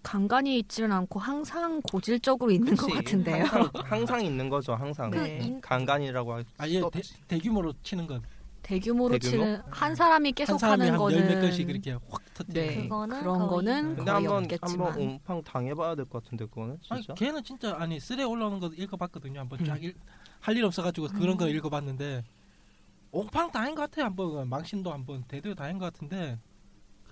간간히 있지는 않고 항상 고질적으로 있는 것 그치. 같은데요. 항상, 항상 있는 거죠. 항상. 그 네. 인, 간간이라고 할 아예. 대규모로 치는 건. 대규모로 대규모? 치는 한 사람이 계속 한 사람이 하는 한 거는 열몇 건씩 이렇게 확 터뜨리는. 네 그거는 그런 거의- 거는 근데 거의 한번 없겠지만 한번 옴팡 당해봐야 될 것 같은데 그거는 아니 진짜. 걔는 진짜 아니 쓰레 올라오는 거 읽어봤거든요. 한번 쫙할일 없어가지고 그런 거 읽어봤는데 옹팡 다한 것 같아요. 한번 망신도 한번 대대로 다한 것 같은데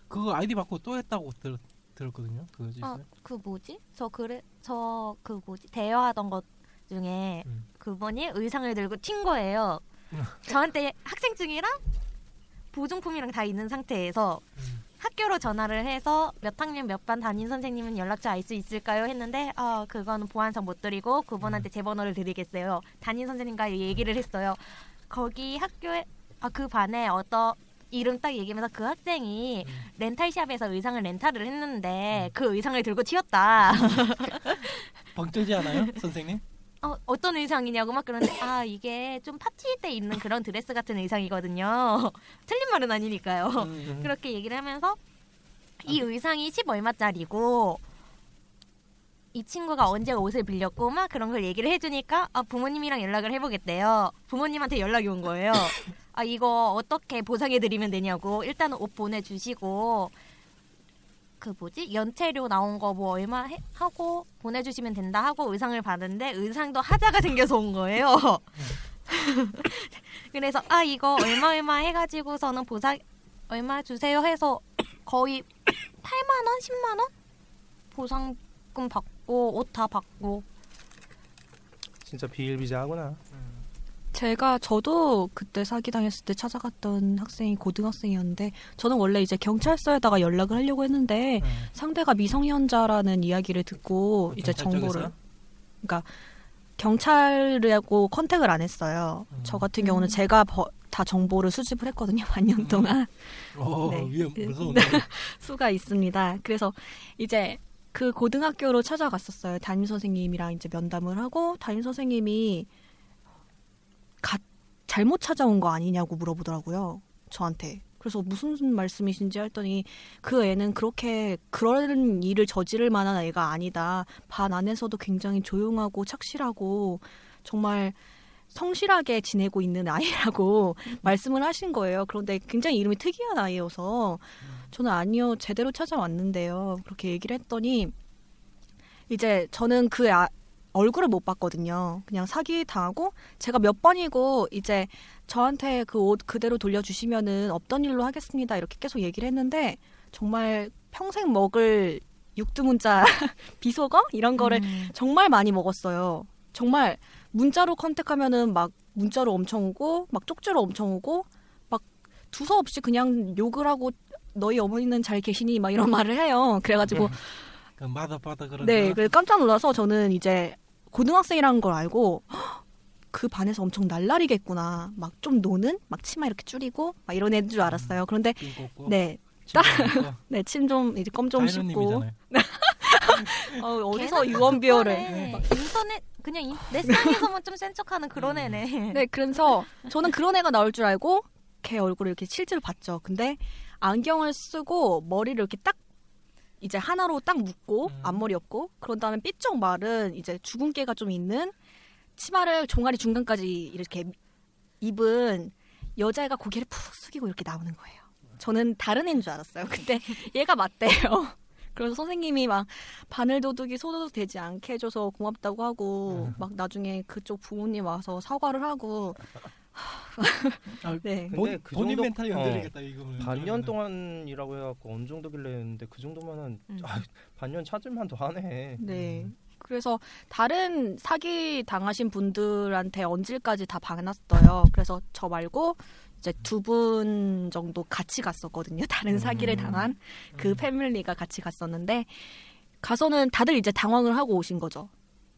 그거 아이디 받고 또 했다고 들, 들었거든요. 그거. 아, 그 뭐지? 저 그래 저 그 뭐지? 대여하던 것 중에 음. 그분이 의상을 들고 튄 거예요. 음. 저한테 학생증이랑 보증품이랑 다 있는 상태에서 음. 학교로 전화를 해서 몇 학년 몇 반 담임 선생님은 연락처 알 수 있을까요? 했는데 어 그거는 보안상 못 드리고 그분한테 제 번호를 드리겠어요. 담임 선생님과 얘기를 했어요. 거기 학교에 아 그 반에 어떤 이름 딱 얘기하면서 그 학생이 렌탈샵에서 의상을 렌탈을 했는데 그 의상을 들고 튀었다. 벙들지 않아요, 선생님? 어, 어떤 의상이냐고 막 그러는데 아 이게 좀 파티 때 입는 그런 드레스 같은 의상이거든요. 틀린 말은 아니니까요. 음. 그렇게 얘기를 하면서 이 의상이 10 얼마짜리고 이 친구가 언제 옷을 빌렸고 막 그런 걸 얘기를 해주니까 아, 부모님이랑 연락을 해보겠대요. 부모님한테 연락이 온 거예요. 아 이거 어떻게 보상해드리면 되냐고 일단 옷 보내주시고 그 뭐지 연체료 나온 거 뭐 얼마 해- 하고 보내주시면 된다 하고 의상을 받은데 의상도 하자가 생겨서 온 거예요. 그래서 아 이거 얼마 얼마 해가지고서는 보상 얼마 주세요 해서 거의 8만 원, 10만 원 보상금 받고 옷 다 받고 진짜 비일비재하구나. 제가 저도 그때 사기 당했을 때 찾아갔던 학생이 고등학생이었는데 저는 원래 이제 경찰서에다가 연락을 하려고 했는데 네. 상대가 미성년자라는 이야기를 듣고 이제 정보를 쪽에서요? 그러니까 경찰하고 컨택을 안 했어요. 음. 저 같은 경우는 제가 버- 다 정보를 수집을 했거든요. 반년 동안 오, 네. 위험 무서운. 수가 있습니다. 그래서 이제 그 고등학교로 찾아갔었어요. 담임 선생님이랑 이제 면담을 하고 담임 선생님이 가, 잘못 찾아온 거 아니냐고 물어보더라고요. 저한테. 그래서 무슨 말씀이신지 했더니 그 애는 그렇게 그런 일을 저지를 만한 애가 아니다. 반 안에서도 굉장히 조용하고 착실하고 정말 성실하게 지내고 있는 아이라고 말씀을 하신 거예요. 그런데 굉장히 이름이 특이한 아이여서 저는 아니요 제대로 찾아왔는데요. 그렇게 얘기를 했더니 이제 저는 그 아- 얼굴을 못 봤거든요. 그냥 사기 당하고 제가 몇 번이고 이제 저한테 그 옷 그대로 돌려주시면은 없던 일로 하겠습니다. 이렇게 계속 얘기를 했는데 정말 평생 먹을 육두문자 비속어 이런 거를 정말 많이 먹었어요. 정말 문자로 컨택하면은 막 문자로 엄청 오고 막 쪽지로 엄청 오고 막 두서없이 그냥 욕을 하고 너희 어머니는 잘 계시니 막 이런 말을 해요. 그래가지고 그 마다마다 그런. 네, 거. 그래서 깜짝 놀라서 저는 이제 고등학생이라는 걸 알고 "헉, 그 반에서 엄청 날라리겠구나. 막 좀 노는 막 치마 이렇게 줄이고 막 이런 애인 줄 알았어요. 그런데 네, 침 꽂고. 네, 침 좀 이제 껌 좀 씹고. 어, 어디서 걔는 유언비어를 네. 막 인터넷 그냥 인, 넷상에서만 좀 센 척하는 그런 애네. 네, 그래서 저는 그런 애가 나올 줄 알고 걔 얼굴을 이렇게 실제로 봤죠. 근데 안경을 쓰고 머리를 이렇게 딱 이제 하나로 딱 묶고 음. 앞머리 없고 그런 다음에 삐쩍 마른 이제 주근깨가 좀 있는 치마를 종아리 중간까지 이렇게 입은 여자애가 고개를 푹 숙이고 이렇게 나오는 거예요. 저는 다른 애인 줄 알았어요. 근데 얘가 맞대요. 그래서 선생님이 막 바늘 도둑이 소도둑 되지 않게 해줘서 고맙다고 하고 막 나중에 그쪽 부모님 와서 사과를 하고 아, 네. 본, 근데 그 본인 정도- 멘탈이 어. 흔들리겠다 이거. 반년 동안이라고 해갖고 어느 정도길래 했는데 그 정도면은 음. 아, 반년 찾을만도 하네. 네. 음. 그래서 다른 사기 당하신 분들한테 언질까지 다 박아놨어요. 그래서 저 말고 이제 두 분 정도 같이 갔었거든요. 다른 사기를 음. 당한 그 패밀리가 같이 갔었는데 가서는 다들 이제 당황을 하고 오신 거죠.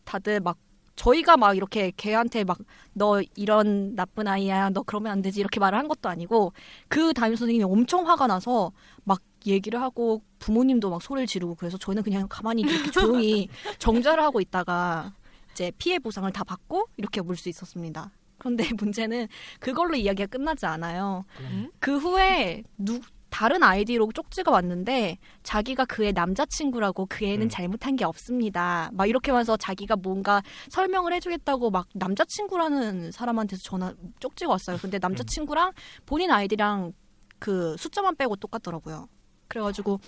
다들 막 저희가 막 이렇게 걔한테 막 너 이런 나쁜 아이야 너 그러면 안 되지 이렇게 말을 한 것도 아니고 그 담임 선생님이 엄청 화가 나서 막 얘기를 하고 부모님도 막 소리를 지르고 그래서 저희는 그냥 가만히 이렇게 조용히 정자를 하고 있다가 이제 피해 보상을 다 받고 이렇게 물 수 있었습니다. 그런데 문제는 그걸로 이야기가 끝나지 않아요. 음. 그 후에 누 다른 아이디로 쪽지가 왔는데 자기가 그의 남자친구라고 그 애는 음. 잘못한 게 없습니다. 막 이렇게 와서 자기가 뭔가 설명을 해주겠다고 막 남자친구라는 사람한테서 전화 쪽지가 왔어요. 근데 남자친구랑 본인 아이디랑 그 숫자만 빼고 똑같더라고요. 그래가지고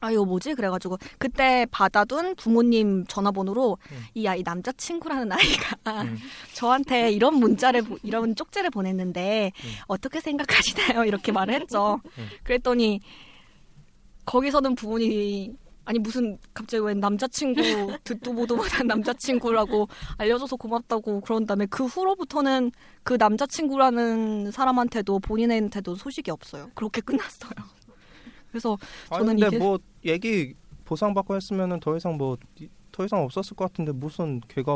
아 이거 뭐지? 그래가지고 그때 받아둔 부모님 전화번호로 음. 이 아이 남자친구라는 아이가 음. 저한테 이런 문자를 보- 이런 쪽지를 보냈는데 음. 어떻게 생각하시나요? 이렇게 말을 했죠. 음. 그랬더니 거기서는 부모님이 아니 무슨 갑자기 왜 남자친구 듣도 보도 못한 남자친구라고 알려줘서 고맙다고 그런 다음에 그 후로부터는 그 남자친구라는 사람한테도 본인한테도 소식이 없어요. 그렇게 끝났어요. 그래서 아니 저는 근데 이게- 뭐 얘기 보상받고 했으면은 더 이상 뭐 더 이상 없었을 것 같은데 무슨 걔가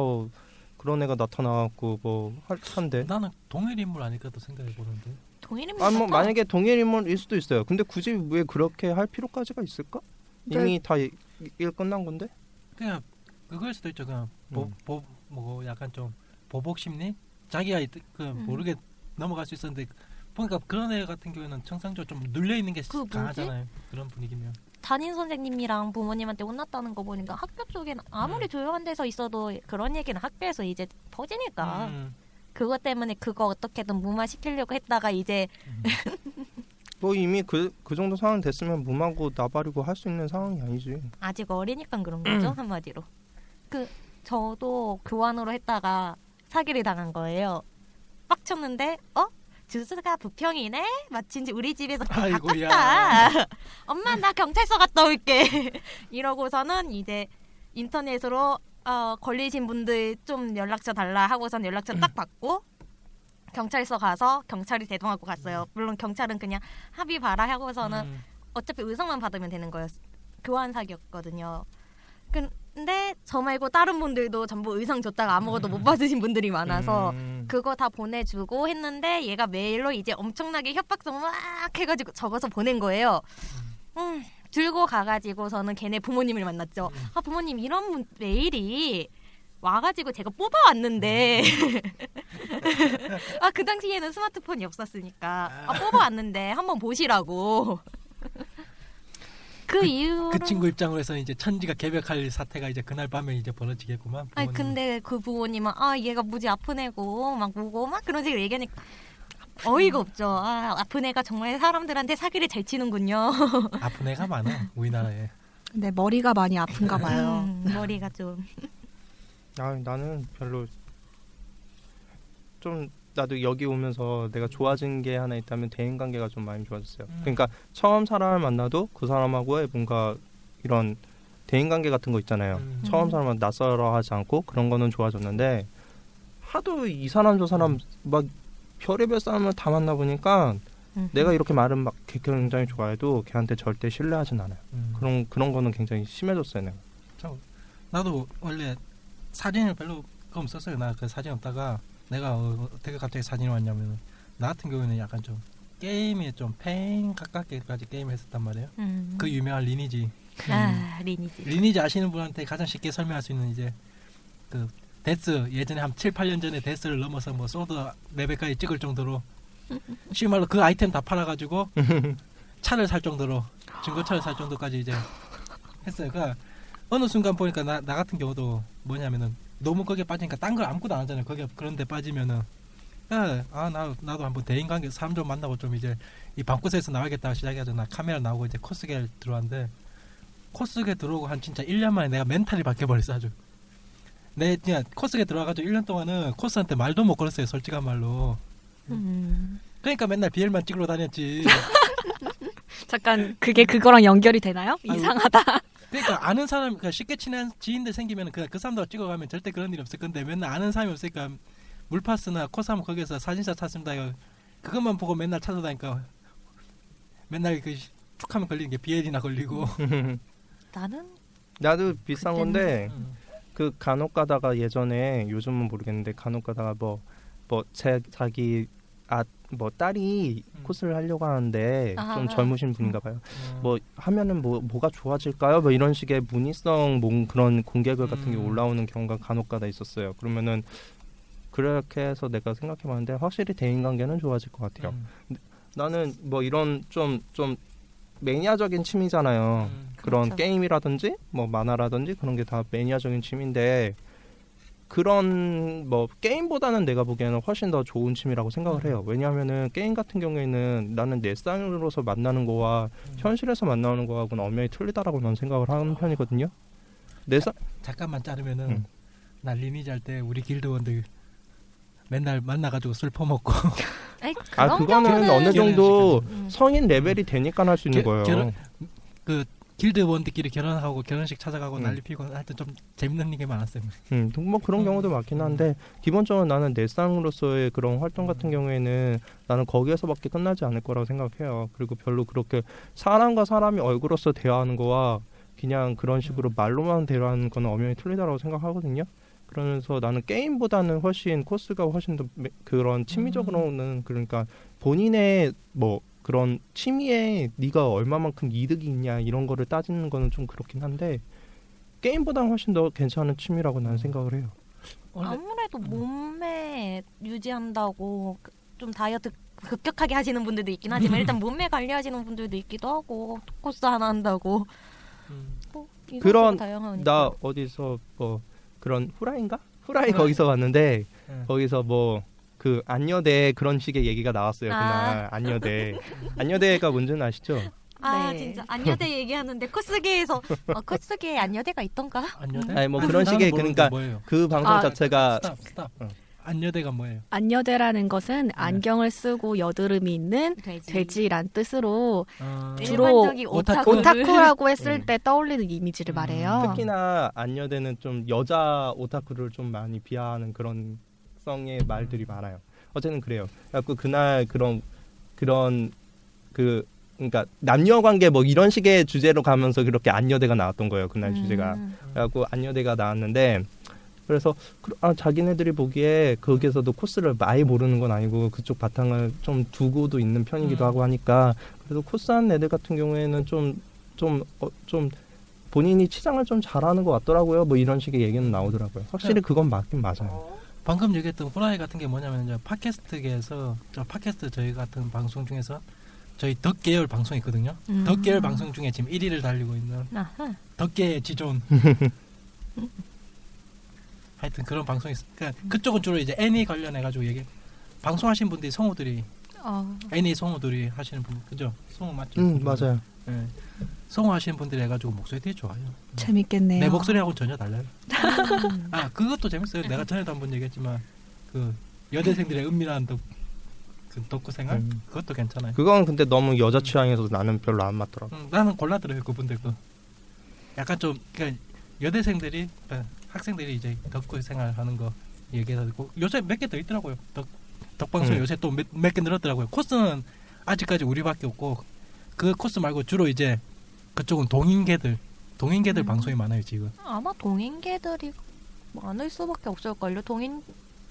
그런 애가 나타나갖고 뭐 할- 한대. 나는 동일 인물 아닐까도 생각해 보는데. 동일 인물 아니 뭐. 만약에 동일 인물일 수도 있어요. 근데 굳이 왜 그렇게 할 필요까지가 있을까? 네. 이미 다 일 끝난 건데. 그냥 그걸 수도 있죠. 그냥 음. 보보 뭐 약간 좀 보복 심리? 자기가 이- 그 음. 모르게 넘어갈 수 있었는데 보니까 그런 애 같은 경우에는 정상적으로 좀 눌려 있는 게 그? 강하잖아요. 그런 분위기면. 담임 선생님이랑 부모님한테 혼났다는 거 보니까 학교 쪽에는 아무리 음. 조용한 데서 있어도 그런 얘기는 학교에서 이제 퍼지니까 음. 그것 때문에 그거 어떻게든 무마시키려고 했다가 이제 뭐 이미 그 그 정도 상황 됐으면 무마고 나발이고 할 수 있는 상황이 아니지. 아직 어리니까 그런 거죠 한마디로. 그 저도 교환으로 했다가 사기를 당한 거예요. 빡쳤는데 어 주스가 부평이네. 마침 우리 집에서. 가깝다. 엄마 나 경찰서 갔다 올게. 이러고서는 이제 인터넷으로 어, 걸리신 분들 좀 연락처 달라 하고선 연락처 딱 받고 경찰서 가서 경찰이 대동하고 갔어요. 물론 경찰은 그냥 합의 봐라 하고서는 음. 어차피 의성만 받으면 되는 거였 교환 사기였거든요. 근데 저 말고 다른 분들도 전부 의성 줬다가 아무것도 못 받으신 분들이 많아서 음. 그거 다 보내주고 했는데 얘가 메일로 이제 엄청나게 협박성 막 해가지고 적어서 보낸 거예요. 음, 들고 가가지고서는 걔네 부모님을 만났죠. 아 부모님 이런 문- 메일이 와가지고 제가 뽑아왔는데 아 그 당시에는 스마트폰이 없었으니까 아 뽑아왔는데 한번 보시라고 그 이후로 그 친구 입장으로 해서 이제 천지가 개벽할 사태가 이제 그날 밤에 이제 벌어지겠구만. 아니 부모님. 근데 그 부모님은 아 얘가 무지 아픈 애고 막 뭐고 막 그런 식으로 얘기하니까 어이가 없죠. 아 아픈 애가 정말 사람들한테 사기를 잘 치는군요. 아픈 애가 많아 우리나라에. 근데 머리가 많이 아픈가 봐요. 음, 머리가 좀 아 나는 별로 좀 나도 여기 오면서 내가 좋아진 게 하나 있다면 대인 관계가 좀 많이 좋아졌어요. 음. 그러니까 처음 사람을 만나도 그 사람하고의 뭔가 이런 대인 관계 같은 거 있잖아요. 음. 처음 사람은 낯설어 하지 않고 그런 거는 좋아졌는데 하도 이 사람 저 사람 막 별의별 사람을 다 만나 보니까 음. 내가 이렇게 말은 막 굉장히 좋아해도 걔한테 절대 신뢰하진 않아요. 음. 그런 그런 거는 굉장히 심해졌어요. 내가. 나도 원래 사진을 별로 없었어요. 나 그 사진 없다가 내가 어, 어떻게 갑자기 사진이 왔냐면 나 같은 경우에는 약간 좀 게임에 좀 폐인 가깝게까지 게임을 했었단 말이에요. 음. 그 유명한 리니지. 아 리니지 리니지 아시는 분한테 가장 쉽게 설명할 수 있는 이제 그 데스 예전에 한 7, 8년 전에 데스를 넘어서 뭐 sword 레벨까지 찍을 정도로 쉬운 말로 그 아이템 다 팔아가지고 차를 살 정도로 중고차를 살 정도까지 이제 했어요. 그러니까 어느 순간 보니까 나, 나 같은 경우도 뭐냐면은 너무 거기에 빠지니까 딴 걸 아무것도 안 하잖아요. 거기에 그런 데 빠지면은 아 나 나도 한번 대인 관계 사람 좀 만나고 좀 이제 이 방구석에서 나와야겠다 시작해서 나 카메라 나오고 이제 코스계 들어왔는데 코스게 들어오고 한 진짜 1년 만에 내가 멘탈이 바뀌어 버렸어 아주. 내 그냥 코스게 들어와가지고 1년 동안은 코스한테 말도 못 걸었어요 솔직한 말로. 음. 그러니까 맨날 비엘만 찍으러 다녔지. 잠깐 그게 그거랑 연결이 되나요? 아이고. 이상하다. 그러니까 아는 사람, 그러니까 쉽게 친한 지인들 생기면 그냥 그 사람들 찍어가면 절대 그런 일 없을 건데 맨날 아는 사람이 없으니까 물파스나 코스하면 거기서 사진사 찾습니다. 이거 그것만 보고 맨날 찾아다니까 맨날 그 축하면 걸리는 게 비엘이나 걸리고. 나는 나도 비싼 건데 음. 그 간혹 가다가 예전에 요즘은 모르겠는데 간혹 가다가 뭐뭐 자기 아 뭐 딸이 음. 코스를 하려고 하는데 아, 좀 아. 젊으신 분인가 봐요. 음. 뭐 하면은 뭐 뭐가 좋아질까요? 뭐 이런 식의 문의성 뭐 그런 공개글 같은 게 음. 올라오는 경우가 간혹가다 있었어요. 그러면은 그렇게 해서 내가 생각해 봤는데 확실히 대인 관계는 좋아질 것 같아요. 음. 나는 뭐 이런 좀좀 매니아적인 취미잖아요. 음. 그런 그렇죠. 게임이라든지 뭐 만화라든지 그런 게 다 매니아적인 취미인데 그런 뭐 게임보다는 내가 보기에는 훨씬 더 좋은 취미라고 생각을 해요. 왜냐하면은 게임 같은 경우에는 나는 내 쌍으로서 만나는 거와 음. 현실에서 만나는 거하고는 엄연히 틀리다라고 난 생각을 하는 편이거든요. 내 쌍, 잠깐만 자르면은 음. 나 리니지 할 때 우리 길드원들 맨날 만나가지고 술 퍼먹고 아니, 아 그거는 경우는- 어느 정도 음. 성인 레벨이 되니까 할 수 있는 게- 거예요. 결혼- 길드 원들끼리 결혼하고 결혼식 찾아가고 음. 난리 피고 하여튼 좀 재밌는 게 많았어요. 음, 뭐 그런 음. 경우도 많긴 한데 기본적으로 나는 내 쌍으로서의 그런 활동 같은 경우에는 나는 거기에서밖에 끝나지 않을 거라고 생각해요. 그리고 별로 그렇게 사람과 사람이 얼굴로서 대화하는 거와 그냥 그런 식으로 말로만 대화하는 거는 엄연히 틀리다라고 생각하거든요. 그러면서 나는 게임보다는 훨씬 코스가 훨씬 더 매- 그런 취미적으로는 그러니까 본인의 뭐 그런 취미에 네가 얼마만큼 이득이 있냐 이런 거를 따지는 거는 좀 그렇긴 한데 게임보다는 훨씬 더 괜찮은 취미라고 나는 생각을 해요. 아무래도 음. 몸매 유지한다고 그- 좀 다이어트 급격하게 하시는 분들도 있긴 하지만 일단 몸매 관리하시는 분들도 있기도 하고 코스 하나 한다고 음, 뭐 그런 다양하니까. 나 어디서 뭐 그런 후라이인가? 후라이 후라이. 거기서 봤는데 예. 거기서 뭐 그 안여대 그런 식의 얘기가 나왔어요 그날 안여대 안여대가 뭔지는 아시죠? 아 네. 진짜 안여대 얘기하는데 코스계에서 어, 코스계에 안여대가 있던가? 안여대? 아니, 뭐 아니, 그런 식의 그러니까 뭐예요? 그 방송 아, 자체가 stop stop. 어. 안여대가 뭐예요? 안여대라는 것은 안경을 쓰고 여드름이 있는 돼지. 돼지란 뜻으로 아, 주로 오타쿠. 오타쿠라고 했을 음. 때 떠올리는 이미지를 음. 말해요. 특히나 안여대는 좀 여자 오타쿠를 좀 많이 비하하는 그런 성의 말들이 많아요. 어쨌든 그래요. 그래갖고 그날 그런 그런 그 그러니까 남녀 관계 뭐 이런 식의 주제로 가면서 그렇게 안여대가 나왔던 거예요. 그날 주제가. 음. 그래갖고 안여대가 나왔는데 그래서 그- 아, 자기네들이 보기에 거기에서도 코스를 많이 모르는 건 아니고 그쪽 바탕을 좀 두고도 있는 편이기도 음. 하고 하니까 그래도 코스한 애들 같은 경우에는 좀좀 어, 좀 본인이 치장을 좀 잘하는 것 같더라고요. 뭐 이런 식의 얘기는 나오더라고요. 확실히 네. 그건 맞긴 맞아요. 방금 얘기했던 후라이 같은 게 뭐냐면 이제 팟캐스트계에서 저 팟캐스트 저희 같은 방송 중에서 저희 덕 계열 방송 있거든요. 음. 덕 계열 방송 중에 지금 1위를 달리고 있는 아하. 덕계의 지존. 하여튼 그런 방송이 있어. 그러니까 그쪽은 주로 이제 애니 관련해 가지고 얘기. 방송하신 분들이 성우들이 어, 애니 성우들이 하시는 분 그죠? 성우 맞죠? 음 맞아요. 예. 성우 하시는 분들이 해가지고 목소리 되게 좋아요. 재밌겠네요. 내 목소리하고는 전혀 달라요. 아 그것도 재밌어요. 내가 전에도 한 번 얘기했지만 그 여대생들의 은밀한 덕, 그 덕후 생활 음. 그것도 괜찮아요. 그건 근데 너무 여자 취향에서 나는 별로 안 맞더라고. 음, 나는 골라 들어요 그분들 거. 약간 좀 그러니까 여대생들이 어, 학생들이 이제 덕후 생활 하는 거 얘기해가지고 요새 몇 개 더 있더라고요. 덕 덕방송 음. 요새 또 몇 개 늘었더라고요. 코스는 아직까지 우리밖에 없고 그 코스 말고 주로 이제 그쪽은 동인계들 동인계들 음. 방송이 많아요 지금. 아마 동인계들이 많을 수밖에 없을걸요. 동인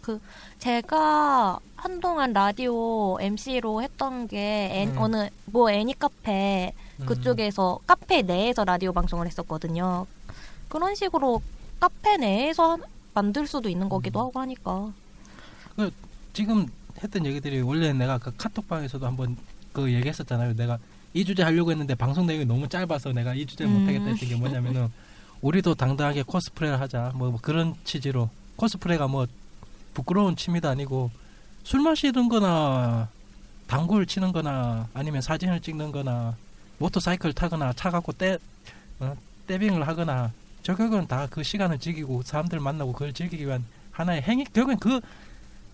그 제가 한동안 라디오 MC로 했던 게 애, 음. 어느 뭐 애니 카페 음. 그쪽에서 카페 내에서 라디오 방송을 했었거든요. 그런 식으로 카페 내에서 한- 만들 수도 있는 거기도 음. 하고 하니까. 지금 했던 얘기들이 원래 내가 그 카톡방에서도 한번 그 얘기했었잖아요. 내가 이 주제 하려고 했는데 방송 내용이 너무 짧아서 내가 이 주제 음. 못하겠다 했던 게 뭐냐면은 우리도 당당하게 코스프레를 하자. 뭐, 뭐 그런 취지로 코스프레가 뭐 부끄러운 취미도 아니고 술 마시는 거나 당구를 치는 거나 아니면 사진을 찍는 거나 모터사이클 타거나 차 갖고 떼, 어, 떼빙을 하거나 저 결국은 다 그 시간을 즐기고 사람들 만나고 그걸 즐기기 위한 하나의 행위 결국엔 그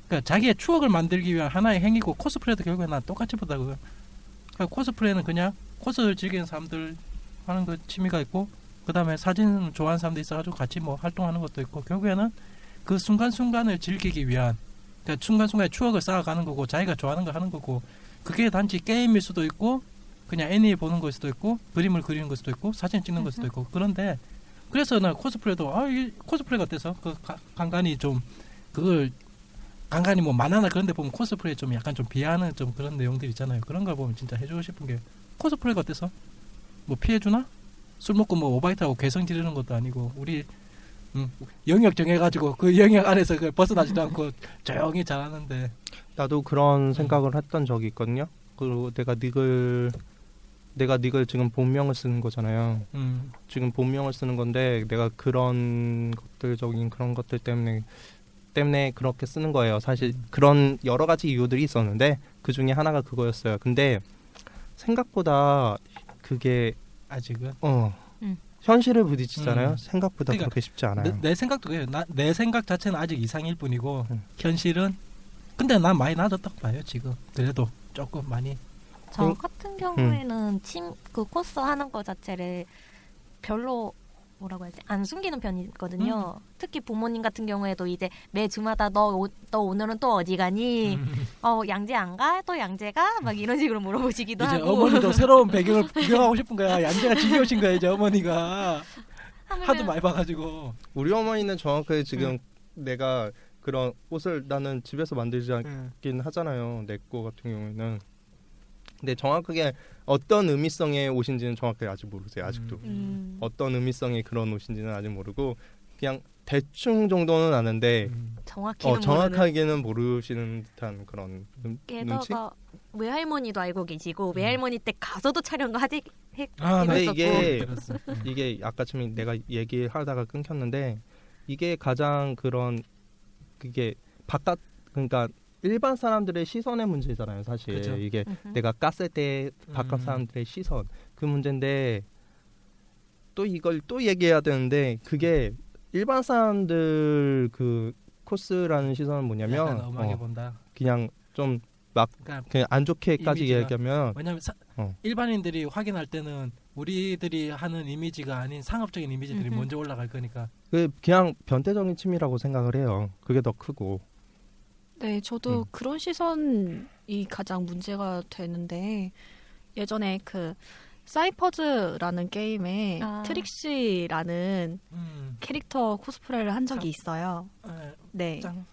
그러니까 자기의 추억을 만들기 위한 하나의 행위고 코스프레도 결국엔 난 똑같이 보다고요. 그러니까 코스프레는 그냥 코스를 즐기는 사람들 하는 그 취미가 있고 그 다음에 사진 좋아하는 사람도 있어가지고 같이 뭐 활동하는 것도 있고 결국에는 그 순간순간을 즐기기 위한 그러니까 순간순간에 추억을 쌓아가는 거고 자기가 좋아하는 거 하는 거고 그게 단지 게임일 수도 있고 그냥 애니 보는 걸 수도 있고 그림을 그리는 걸 수도 있고 사진 찍는 걸 수도 있고. 그런데 그래서 나 코스프레도 아 이게 코스프레가 어때서? 그 가- 간간히 좀 그걸 간간히 뭐 만화나 그런 데 보면 코스프레 좀 약간 좀 비하하는 좀 그런 내용들 있잖아요. 그런 걸 보면 진짜 해주고 싶은 게 코스프레가 어때서? 뭐 피해주나? 술 먹고 뭐 오바이트하고 괴성 지르는 것도 아니고 우리 음, 영역 정해가지고 그 영역 안에서 그 벗어나지도 않고 조용히 잘하는데 나도 그런 생각을 했던 적이 있거든요. 그리고 내가 닉을 내가 닉을 지금 본명을 쓰는 거잖아요. 음, 지금 본명을 쓰는 건데 내가 그런 것들적인 그런 것들 때문에 때문에 그렇게 쓰는 거예요. 사실 그런 여러 가지 이유들이 있었는데 그 중에 하나가 그거였어요. 근데 생각보다 그게 아직은 어 음. 현실을 부딪히잖아요. 음. 생각보다 그러니까 그렇게 쉽지 않아요. 내, 내 생각도 그래요. 나, 내 생각 자체는 아직 이상일 뿐이고 음. 현실은 근데 난 많이 낮았다고 봐요 지금 그래도 조금 많이 저 음. 같은 경우에는 침 그 코스 하는 거 자체를 별로 뭐라고 해야지 안 숨기는 편이거든요. 특히 부모님 같은 경우에도 이제 매 주마다 너, 오, 너 오늘은 또 어디 가니? 어 양재 안 가? 또 양재 가? 막 이런 식으로 물어보시기도 이제 하고. 어머니도 새로운 배경을 구경하고 싶은 거야. 양재가 지겨우신 거야 이제 어머니가 하물며 하도 많이 봐가지고. 우리 어머니는 정확하게 지금 내가 그런 옷을 나는 집에서 만들지 않긴 하잖아요. 내 거 같은 경우에는. 근데 정확하게 어떤 의미성의 옷인지는 정확하게 아직 모르세요. 아직도. 음. 어떤 의미성의 그런 옷인지는 아직 모르고 그냥 대충 정도는 아는데 음. 정확히는 어, 정확하게는 모르시는 듯한 그런 눈, 눈치? 게다가 외할머니도 알고 계시고 외할머니 때 가서도 촬영을 하지 했, 아, 근데 했었고 이게. 음. 이게 아까쯤에 내가 얘기하다가 끊겼는데 이게 가장 그런 그게 바깥 그러니까 일반 사람들의 시선의 문제잖아요 사실 그죠. 이게 음흠. 내가 깠을 때 바깥 음. 사람들의 시선 그 문제인데 또 이걸 또 얘기해야 되는데 그게 일반 사람들 그 코스라는 시선은 뭐냐면 어, 본다. 그냥 좀 그러니까 그냥 안 좋게까지 이미지가- 얘기하면 왜냐면 사- 어. 일반인들이 확인할 때는 우리들이 하는 이미지가 아닌 상업적인 이미지들이. 먼저 올라갈 거니까. 그 그냥 변태적인 취미라고 생각을 해요 그게 더 크고 네, 저도 음. 그런 시선이 가장 문제가 되는데 예전에 그 사이퍼즈라는 게임에 아. 트릭시라는 음. 캐릭터 코스프레를 한 적이 참. 있어요. 에, 네. 짱.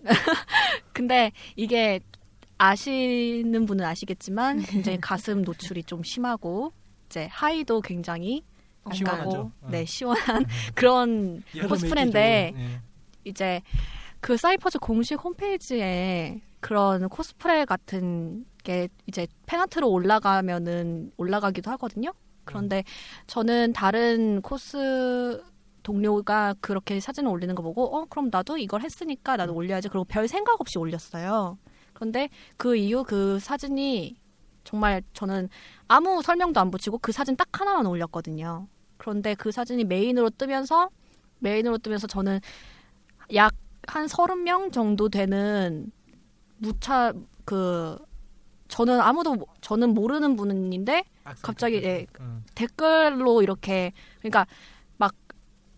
근데 이게 아시는 분은 아시겠지만 굉장히 가슴 노출이 좀 심하고 이제 하의도 굉장히 어. 네 시원한 그런 여름에 코스프레인데 예. 이제 그 사이퍼즈 공식 홈페이지에 그런 코스프레 같은 게 이제 팬아트로 올라가면은 올라가기도 하거든요. 그런데 저는 다른 코스 동료가 그렇게 사진을 올리는 거 보고 어 그럼 나도 이걸 했으니까 나도 올려야지 그리고 별 생각 없이 올렸어요. 그런데 그 이후 그 사진이 정말 저는 아무 설명도 안 붙이고 그 사진 딱 하나만 올렸거든요. 그런데 그 사진이 메인으로 뜨면서 메인으로 뜨면서 저는 약 한 서른 명 정도 되는 무차 그 저는 아무도 모- 저는 모르는 분인데 갑자기, 댓글. 예, 음. 댓글로 이렇게 그러니까 막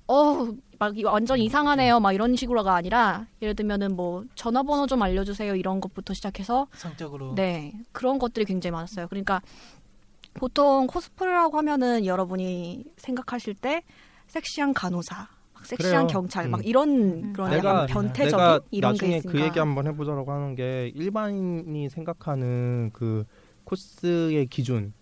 어, 막 이거 완전 이상하네요. 막 이런 식으로가 아니라 예를 들면은 뭐 전화번호 좀 알려주세요 이런 것부터 시작해서 성적으로. 네 그런 것들이 굉장히 많았어요. 그러니까 보통 코스프레라고 하면은 여러분이 생각하실 때 섹시한 간호사, 막 섹시한 그래요. 경찰, 음. 막 이런 그런 내가 약간 변태적인 내가 이런 게 나중에 있으니까 그 얘기 한번 해보자라고 하는 게 일반인이 생각하는 그 코스의 기준.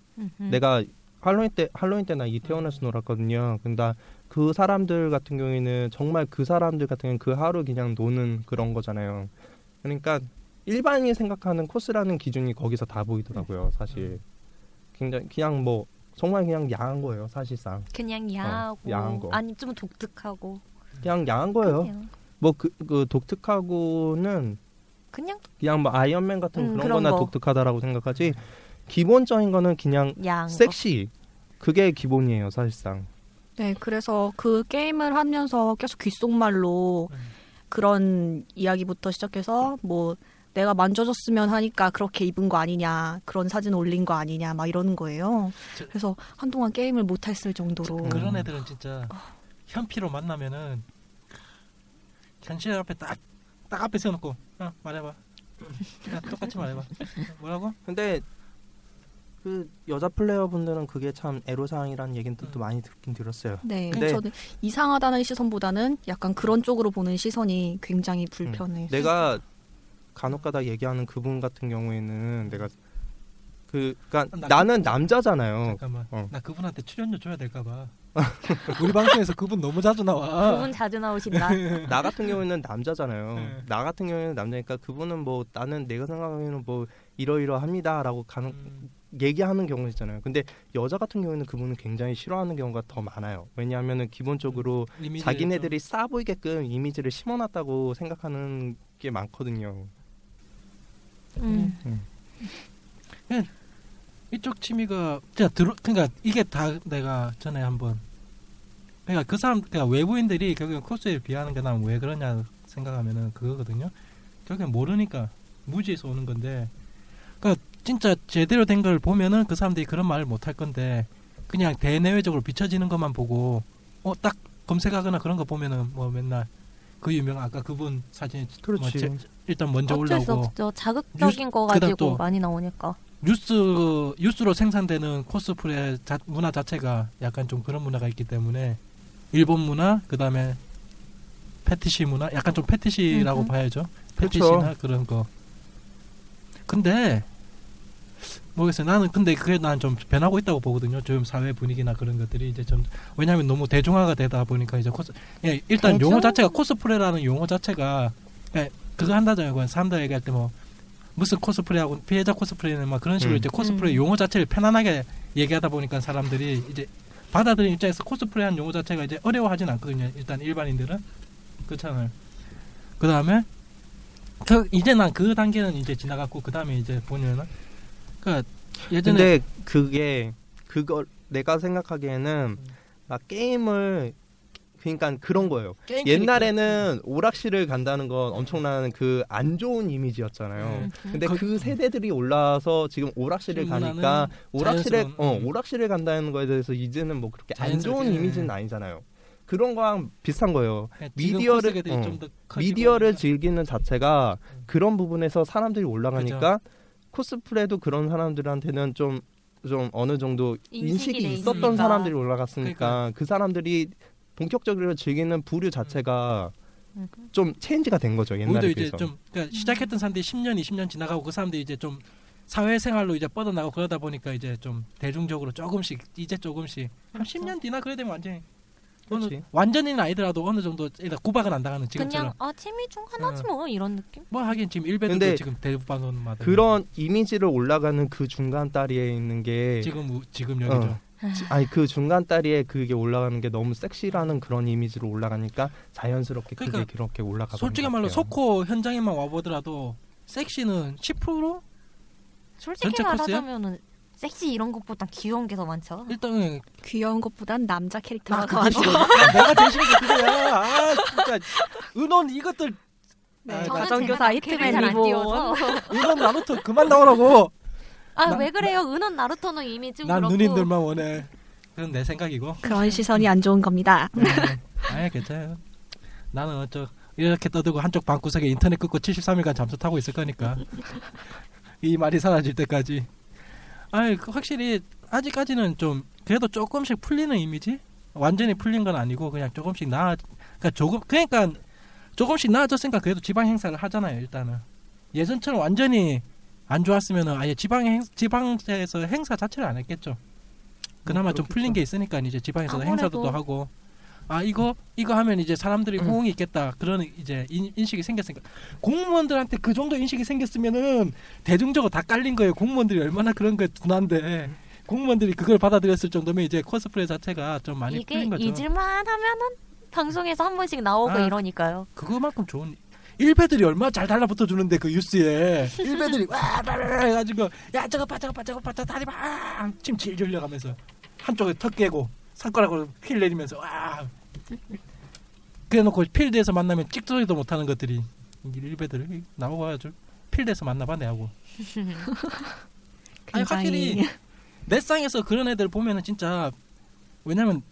내가 할로윈 때 할로윈 때나 이태원에서 놀았거든요. 근데 그 사람들 같은 경우에는 정말 그 사람들 같은 경우는 그 하루 그냥 노는 그런 거잖아요. 그러니까 일반인이 생각하는 코스라는 기준이 거기서 다 보이더라고요. 사실 굉장히 그냥 뭐 정말 그냥 야한 거예요. 사실상 그냥 야하고 어, 야한 거. 아니 좀 독특하고 그냥 야한 거예요. 그냥, 뭐그 그 독특하고는 그냥 그냥 뭐 아이언맨 같은 음, 그런 그런 거나 거. 독특하다라고 생각하지 기본적인 거는 그냥 야한 거. 섹시 그게 기본이에요 사실상 네, 그래서 그 게임을 하면서 계속 귓속말로 음. 그런 이야기부터 시작해서 뭐 내가 만져줬으면 하니까 그렇게 입은 거 아니냐, 그런 사진 올린 거 아니냐, 막 이러는 거예요. 저- 그래서 한동안 게임을 못 했을 정도로. 그런 애들은 진짜 현피로 만나면은 현실 앞에 딱, 딱 앞에 세워놓고 어, 말해봐. 야, 똑같이 말해봐. 뭐라고? 근데 그 여자 플레이어 분들은 그게 참 애로사항이라는 얘기는 또, 또 많이 듣긴 들었어요 네, 근데- 저는 이상하다는 시선보다는 약간 그런 쪽으로 보는 시선이 굉장히 불편해요. 내가 간혹가다 얘기하는 그분 같은 경우에는 내가 그 그러니까 나- 나는 남자잖아요 잠깐만. 어. 나 그분한테 출연료 줘야 될까 봐. 우리 방송에서 그분 너무 자주 나와. 그분 자주 나오신다. 나 같은 경우에는 남자잖아요 네. 나 같은 경우에는 남자니까 그분은 뭐 나는 내가 생각하기에는 뭐 이러이러합니다라고 간혹 음, 얘기하는 경우 있잖아요. 근데 여자 같은 경우에는 그분은 굉장히 싫어하는 경우가 더 많아요. 왜냐하면은 기본적으로 이미지를 자기네들이 싸 보이게끔 이미지를 심어놨다고 생각하는 게 많거든요. 음. 좀- 이쪽 취미가 진짜 들어 그러니까 이게 다 내가 전에 한번 그러니까 그 사람 그러니까 외부인들이 결국엔 코스에 비하는 게 난 왜 그러냐 생각하면은 그거거든요. 결국엔 모르니까 무지에서 오는 건데 그러니까 진짜 제대로 된 걸 보면은 그 사람들이 그런 말을 못 할 건데 그냥 대내외적으로 비춰지는 것만 보고 어 딱 검색하거나 그런 거 보면은 뭐 맨날 그 유명 아까 그분 사진 그렇지. 뭐 제- 일단 먼저 어쩔 수 올라오고 없죠. 자극적인 거 그다음 가지고 또 많이 나오니까. 뉴스 뉴스로 생산되는 코스프레 자- 문화 자체가 약간 좀 그런 문화가 있기 때문에 일본 문화 그다음에 패티시 문화 약간 좀 패티시라고 음흠. 봐야죠 그쵸. 패티시나 그런 거 근데 모르겠어요 나는 근데 그게 난 좀 변하고 있다고 보거든요 지금 사회 분위기나 그런 것들이 이제 좀 왜냐하면 너무 대중화가 되다 보니까 이제 코스 예, 일단 그렇죠. 용어 자체가 코스프레라는 용어 자체가 예, 그거 한다잖아요 그건 사람들 얘기할 때 뭐 무슨 코스프레하고 피해자 코스프레는 막 그런 식으로 음. 이제 코스프레 음. 용어 자체를 편안하게 얘기하다 보니까 사람들이 이제 받아들인 입장에서 코스프레한 용어 자체가 이제 어려워하진 않거든요. 일단 일반인들은 그렇잖아요. 그 다음에 그 이제 난 그 단계는 이제 지나갔고 그 다음에 이제 보면은 그러니까 예전에 근데 그게 그걸 내가 생각하기에는 막 게임을 그러니까 그런 거예요. 옛날에는 오락실을 간다는 건 엄청난 그 안 좋은 이미지였잖아요. 네. 근데 그- 그, 세대들이 올라와서 지금 오락실을 그 가니까 오락실에 어 음. 오락실을 간다는 거에 대해서 이제는 뭐 그렇게 안 좋은 이미지는 아니잖아요. 그런 거랑 비슷한 거예요. 지금 미디어를- 어, 미디어를 즐기는 자체가 음. 그런 부분에서 사람들이 올라가니까 코스프레도 그런 사람들한테는 좀좀 어느 정도 인식이 있었던 있으니까. 사람들이 올라갔으니까 그러니까. 그 사람들이 본격적으로 즐기는 부류 자체가 음. 좀 체인지가 된 거죠 옛날에 이제 비해서. 좀 그러니까 시작했던 사람들이 10년, 20년 지나가고 그 사람들이 이제 좀 사회생활로 이제 뻗어나가고 그러다 보니까 이제 좀 대중적으로 조금씩 이제 조금씩 한 그렇죠. 10년 뒤나 그래 되면 완전히 어느. 완전히는 아니더라도 어느 정도 일단 구박은 안 당하는 지금처럼 그냥 아 취미 중 하나지 뭐 이런 느낌? 뭐 하긴 지금 일베들도 근데 지금 대부분 마다 그런 이미지를 올라가는 그 중간 다리에 있는 게 지금 우- 지금 여기죠. 어. 지- 아니 그 중간 다리에 그게 올라가는 게 너무 섹시라는 그런 이미지로 올라가니까 자연스럽게 그게 그러니까 그렇게 올라가고 솔직히 말로 소코 현장에만 와보더라도 섹시는 10% 솔직히? 말하자면은 섹시 이런 것보다 귀여운 게 더 많죠. 일단은 귀여운 것보단 남자 캐릭터가 나더 많죠. 내가 대신에 그거야. 아 진짜 은원 이것들 네, 아, 저는 가정교사 히트맨 리본. 은원 나루토 그만 나오라고. 아 나- 왜 그래요? 은원 나루토는 이미 좀 난 그렇고. 누님들만 원해. 그건 내 생각이고. 그런 시선이 안 좋은 겁니다. 네. 아예 괜찮아요. 나는 어쩌 이렇게 떠들고 한쪽 방구석에 인터넷 끊고 73일간 잠수 타고 있을 거니까 이 말이 사라질 때까지. 아이 그 확실히 아직까지는 좀 그래도 조금씩 풀리는 이미지. 완전히 풀린 건 아니고 그냥 조금씩 나아. 그러니까 조금 그러니까 조금씩 나아졌으니까 그래도 지방 행사를 하잖아요. 일단은 예전처럼 완전히 안 좋았으면은 아예 지방 행 지방에서 행사 자체를 안 했겠죠. 그나마 좀 그렇겠죠. 풀린 게 있으니까 이제 지방에서 행사도 또 하고 아 이거 이거 하면 이제 사람들이 음. 호응이 있겠다 그런 이제 인, 인식이 생겼으니까 공무원들한테 그 정도 인식이 생겼으면은 대중적으로 다 깔린 거예요 공무원들이 얼마나 그런 거에 둔한데 공무원들이 그걸 받아들였을 정도면 이제 코스프레 자체가 좀 많이 이게 풀린 거죠 잊을만 하면은 방송에서 한 번씩 나오고 아. 이러니까요. 그거만큼 좋은 일베들이 얼마나 잘 달라붙어 주는데 그 뉴스에 일베들이 와 빠르르 해가지고 야 저거 봐 저거 봐 저거 봐 저 다리 봐 침 질질 흘려가면서 한쪽에 턱 괴고 손가락으로 휠 내리면서 와 그래놓고 필드에서 만나면 찍소리도 못하는 것들이 이 일베들 나오고 아주 필드에서 만나봐 내하고. 아니, 확실히 넷상에서 그런 애들 보면은 진짜 왜냐면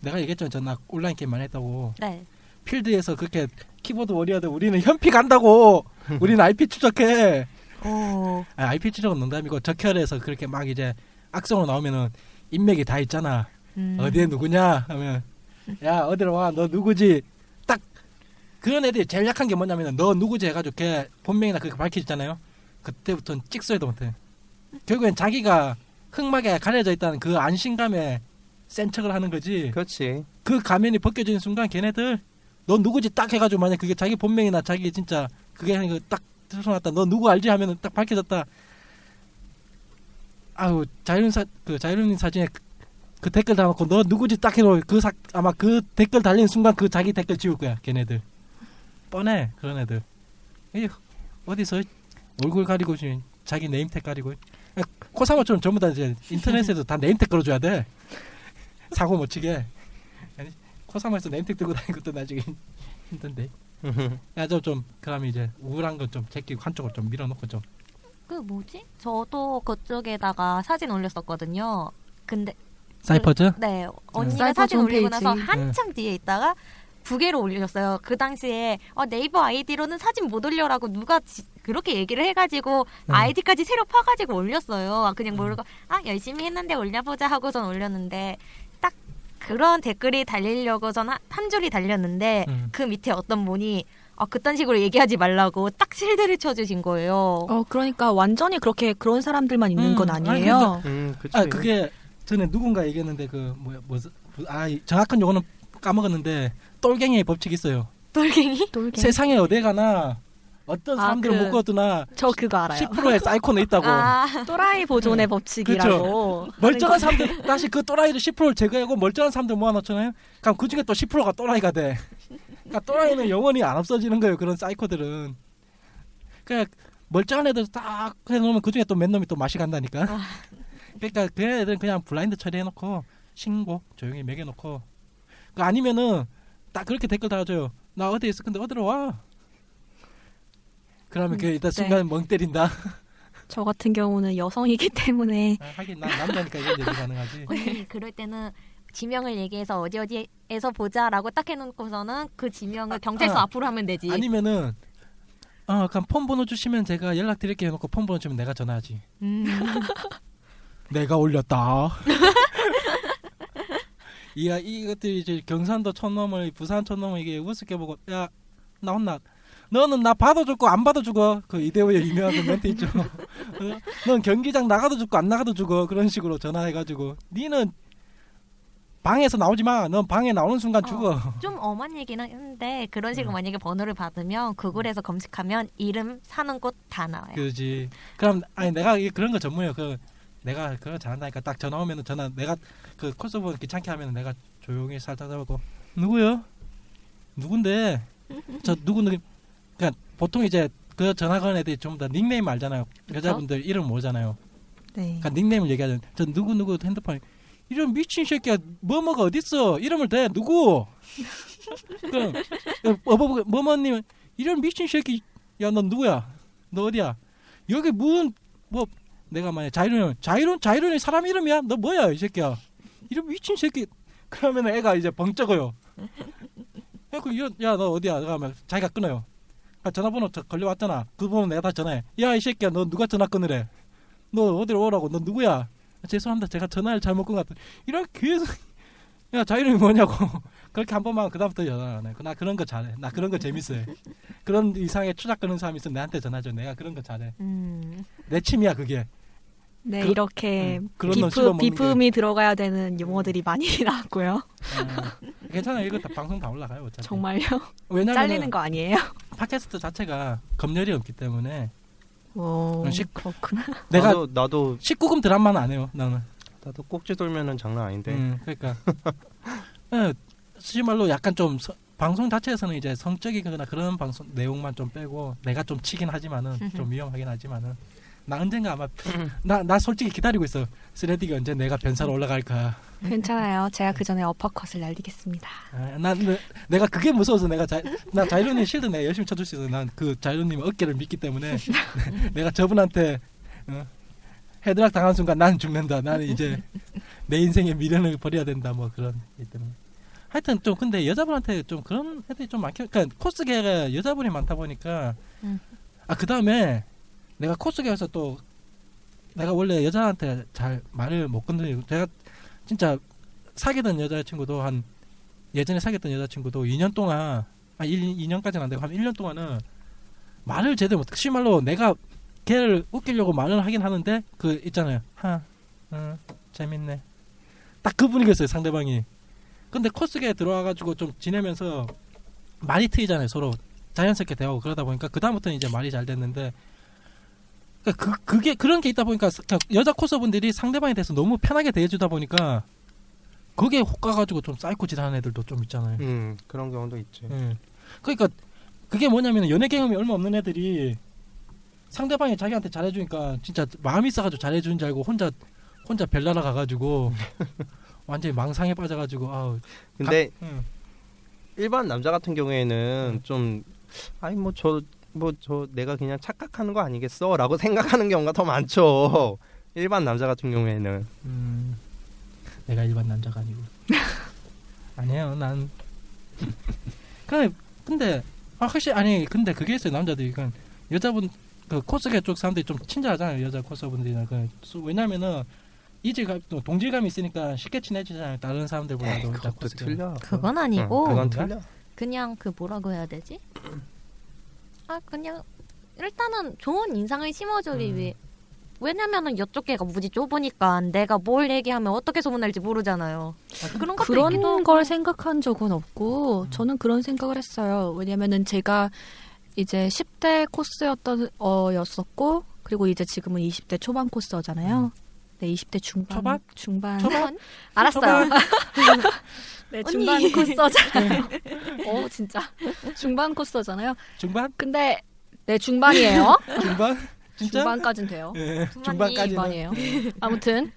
내가 얘기했잖아 전나 온라인 게임 많이 했다고. 네. 필드에서 그렇게 keyboard warrior들 우리는 현피 간다고. 우리는 IP 추적해. 오. 아, IP 추적은 농담이고 적혈에서 그렇게 막 이제 악성으로 나오면은 인맥이 다 있잖아. 음. 어디에 누구냐 하면 야 어디로 와? 너 누구지? 딱 그런 애들이 제일 약한 게 뭐냐면은 너 누구지 해가지고 걔 본명이나 그렇게 밝혀지잖아요. 그때부터는 찍소리도 못해. 결국엔 자기가 흑막에 가려져 있다는 그 안심감에 센 척을 하는 거지. 그렇지. 그 가면이 벗겨지는 순간 걔네들 너 누구지? 딱 해가지고 만약 그게 자기 본명이나 자기 진짜 그게 거딱 드러났다. 너 누구 알지? 하면은 딱 밝혀졌다. 아우 자유린 사그 자유린 사진에 그, 그 댓글 달아놓고 너 누구지 딱 해도 그 사, 아마 그 댓글 달리는 순간 그 자기 댓글 지울 거야 걔네들. 뻔해 그런 애들. 이 어디서 얼굴 가리고 지금 자기 네임택 가리고. 야, 코사모처럼 전부 다 이제 인터넷에도 다 네임택 걸어줘야 돼. 사고 못 치게. 아니, 코사모에서 네임택 들고 다니는 것도 나중에 힘든데. 야저 좀 그러면 이제 우울한 거좀 제끼고 한쪽으로 좀 밀어놓고 좀. 그 뭐지? 저도 그쪽에다가 사진 올렸었거든요. 근데 사이퍼즈? 네 언니가 사이버 사진 올리고. 나서 한참 뒤에 있다가 부계로 올렸어요. 그 당시에 어, 네이버 아이디로는 사진 못 올려라고 누가 지- 그렇게 얘기를 해가지고 음. 아이디까지 새로 파가지고 올렸어요. 아, 그냥 모르고 아 열심히 했는데 올려보자 하고선 올렸는데 딱 그런 댓글이 달리려고선 한, 한 줄이 달렸는데 음. 그 밑에 어떤 분이 아 그딴 식으로 얘기하지 말라고 딱 실드를 쳐주신 거예요. 어 그러니까 완전히 그렇게 그런 사람들만 있는 음, 건 아니, 아니에요. 음, 그치. 아 그게 전에 누군가 얘기했는데 그 뭐야 뭐아 정확한 용어는 까먹었는데 똘갱이의 법칙이 있어요. 돌갱이? 돌게. 세상에 어디 가나 어떤 아, 사람들은 그- 못 거두나 저 그거 알아요. 10%의 사이코는 있다고. 아 또라이 보존의 법칙이라고. 멀쩡한 사람들 다시 그 또라이를 10%를 제거하고 멀쩡한 사람들 모아놓잖아요. 그럼 그 중에 또 10%가 또라이가 돼. 그러니까 또라이는 영원히 안 없어지는 거예요. 그런 사이코들은. 그러니까 멀쩡한 애들 딱 해놓으면 그 중에 또몇 놈이 또 맛이 간다니까. 그러니까 그 애들은 그냥 블라인드 처리해놓고 신고 조용히 매겨놓고 그 아니면은 딱 그렇게 댓글 달아줘요. 나 어디 있어? 근데 어디로 와? 그러면 그 일단 네. 순간 멍 때린다. 저 같은 경우는 여성이기 때문에 아, 하긴 난 남자니까 이런 얘기 가능하지. 언니 그럴 때는 지명을 얘기해서 어디 어디에서 보자라고 딱 해놓고서는 그 지명을 경찰서 아. 앞으로 하면 되지. 아니면은 어 그럼 폰 번호 주시면 제가 연락 드릴게요 해놓고 폰 번호 주면 내가 전화하지 음. 내가 올렸다 이야 이것들이 이제 경산도 촌놈을 부산 촌놈을 이게 우습게 보고 야 나 혼나 너는 나 받아주고 안 받아주고 그 이대호의 유명한 그 멘트 있죠 어? 넌 경기장 나가도 죽고 안 나가도 죽어 그런 식으로 전화해가지고 니는 방에서 나오지 마 넌 방에 나오는 순간 어. 죽어 좀 엄한 얘기는 한데 그런 식으로 음. 만약에 번호를 받으면 구글에서 검색하면 이름 사는 곳 다 나와요. 그지. 그럼 아니 내가 이- 그런 거 전문이야. 그 내가 그거 잘한다니까 딱 전화 오면은 전화 내가 그 콜서버 귀찮게 하면 내가 조용히 살짝 잡고 누구요? 누군데? 저 누구 누구? 그러니까 보통 이제 그 전화 거는 애들이 전부 다 닉네임 알잖아요. 여자분들 이름 모르잖아요. 네. 그러니까 닉네임을 얘기하잖아요. 저 누구 누구 핸드폰 이런 미친 새끼야 뭐 뭐가 어딨어 이름을 대 누구 그럼 어버 뭐뭐님 이런 미친 새끼 야 너 누구야 너 어디야 여기 무슨 뭐 내가 만약 자이론 자이론 자이론이 사람 이름이야? 너 뭐야 이 새끼야? 이런 미친 새끼. 그러면 애가 이제 벙쩍어요. 그래서 야너 어디야? 그러면 자기가 끊어요. 아, 전화번호 저 걸려왔잖아. 그 번호 내가 다 전화해. 야 이 새끼야 너 누가 전화 끊으래? 너 어디로 오라고? 너 누구야? 죄송합니다. 제가 전화를 잘못 같아 이런 계속 야 자 이름이 뭐냐고 그렇게 한 번만 그다음부터 전화 안 해. 나 그런 거 잘해 나 그런 거 재밌어해 그런 이상의 추락 끄는 사람 있으면 내한테 전화 줘 내가 그런 거 잘해 음. 내 취미야 그게 네, 그- 이렇게 음, 비프, 씹어먹는 게. 비품이 들어가야 되는 용어들이 많이 나왔고요. 어, 괜찮아 이거 다 방송 다 올라가요 어차피 정말요? 왜냐면 잘리는 거 아니에요? 팟캐스트 자체가 검열이 없기 때문에 오, 식- 그렇구나. 내가 나도 나도 19금 드라마는 안 해요 나는 나도 꼭지 돌면은 장난 아닌데. 음, 그러니까. 예, 솔직히 말로 약간 좀 서- 방송 자체에서는 이제 성적이거나 그런 방송 내용만 좀 빼고 내가 좀 치긴 하지만은 좀 위험하긴 하지만은. 나 언젠가 아마 나 나 솔직히 기다리고 있어. 쓰레디가 언제 내가 변사로 올라갈까. 괜찮아요. 제가 그 전에 어퍼컷을 날리겠습니다. 아, 난 내- 내가 그게 무서워서 내가 자, 나 자이로님 실드 내가 열심히 쳐줄 수 있어 난 그 자이로님 어깨를 믿기 때문에. 내가 저분한테 어, 헤드락 당한 순간 난 죽는다. 나는 이제 내 인생의 미련을 버려야 된다. 뭐 그런 이 때문에. 하여튼 좀 근데 여자분한테 좀 그런 애들이 좀 많게 그러니까 코스계가 여자분이 많다 보니까 음. 아 그 다음에 내가 코스계에서 또 내가 원래 여자한테 잘 말을 못 건드리고 제가 진짜 사귀던 여자친구도 한 예전에 사귀었던 여자친구도 2년 동안 아 1, 2년까지는 안 되고 한 1년 동안은 말을 제대로 못 심말로 내가 걔를 웃기려고 말을 하긴 하는데 그 있잖아요 하 응, 재밌네 딱 그 분위기였어요 상대방이 근데 코스계에 들어와가지고 좀 지내면서 말이 트이잖아요 서로 자연스럽게 대하고 그러다 보니까 그 다음부터는 이제 말이 잘 됐는데 그러니까 그 그게 그런 게 있다 보니까 그냥 여자 코스분들이 상대방에 대해서 너무 편하게 대해주다 보니까 그게 혹가가지고 좀 사이코 짓하는 애들도 좀 있잖아요. 음 그런 경우도 있지. 예. 그러니까 그게 뭐냐면 연애 경험이 얼마 없는 애들이 상대방이 자기한테 잘해주니까 진짜 마음이 있어가지고 잘해주는 줄 알고 혼자 혼자 별나라 가가지고 완전히 망상에 빠져가지고 아우 근데 응. 일반 남자 같은 경우에는 음. 좀 아니 뭐 저 뭐 저 내가 그냥 착각하는 거 아니겠어라고 생각하는 경우가 더 많죠. 일반 남자 같은 경우에는 음, 내가 일반 남자가 아니고. 아니에요, 난. 근데, 근데, 아, 확실히, 아니, 근데 그게 있어요, 남자들이. 그 여자분, 그 코스계 쪽 사람들이 좀 친절하잖아요, 여자 코스분들이나. 그, 수- 왜냐면은, 이질감, 또 동질감이 있으니까 쉽게 친해지잖아요, 다른 사람들보다도. 일단 그것도 코스계. 틀려. 그건 응, 아니고 그건 그런가? 틀려. 그냥 그 뭐라고 해야 되지? 아 그냥 일단은 좋은 인상을 심어주기 음. 위해 왜냐면은 이쪽에가 무지 좁으니까 내가 뭘 얘기하면 어떻게 소문날지 모르잖아요. 그런 있기도 그런 하고. 걸 생각한 적은 없고 저는 그런 생각을 했어요. 왜냐면은 제가 이제 10대 코스였던 어였었고 그리고 이제 지금은 20대 초반 코스잖아요. 네, 20대 중반 초반? 중반 초반? 알았어요. 네. 중반 코스잖아요. 어, 진짜. 중반 코스잖아요. 중반? 근데 네, 중반이에요. 중반? 진짜? 중반까진 돼요. 예, 중반이 중반까지는. 중반이에요. 아무튼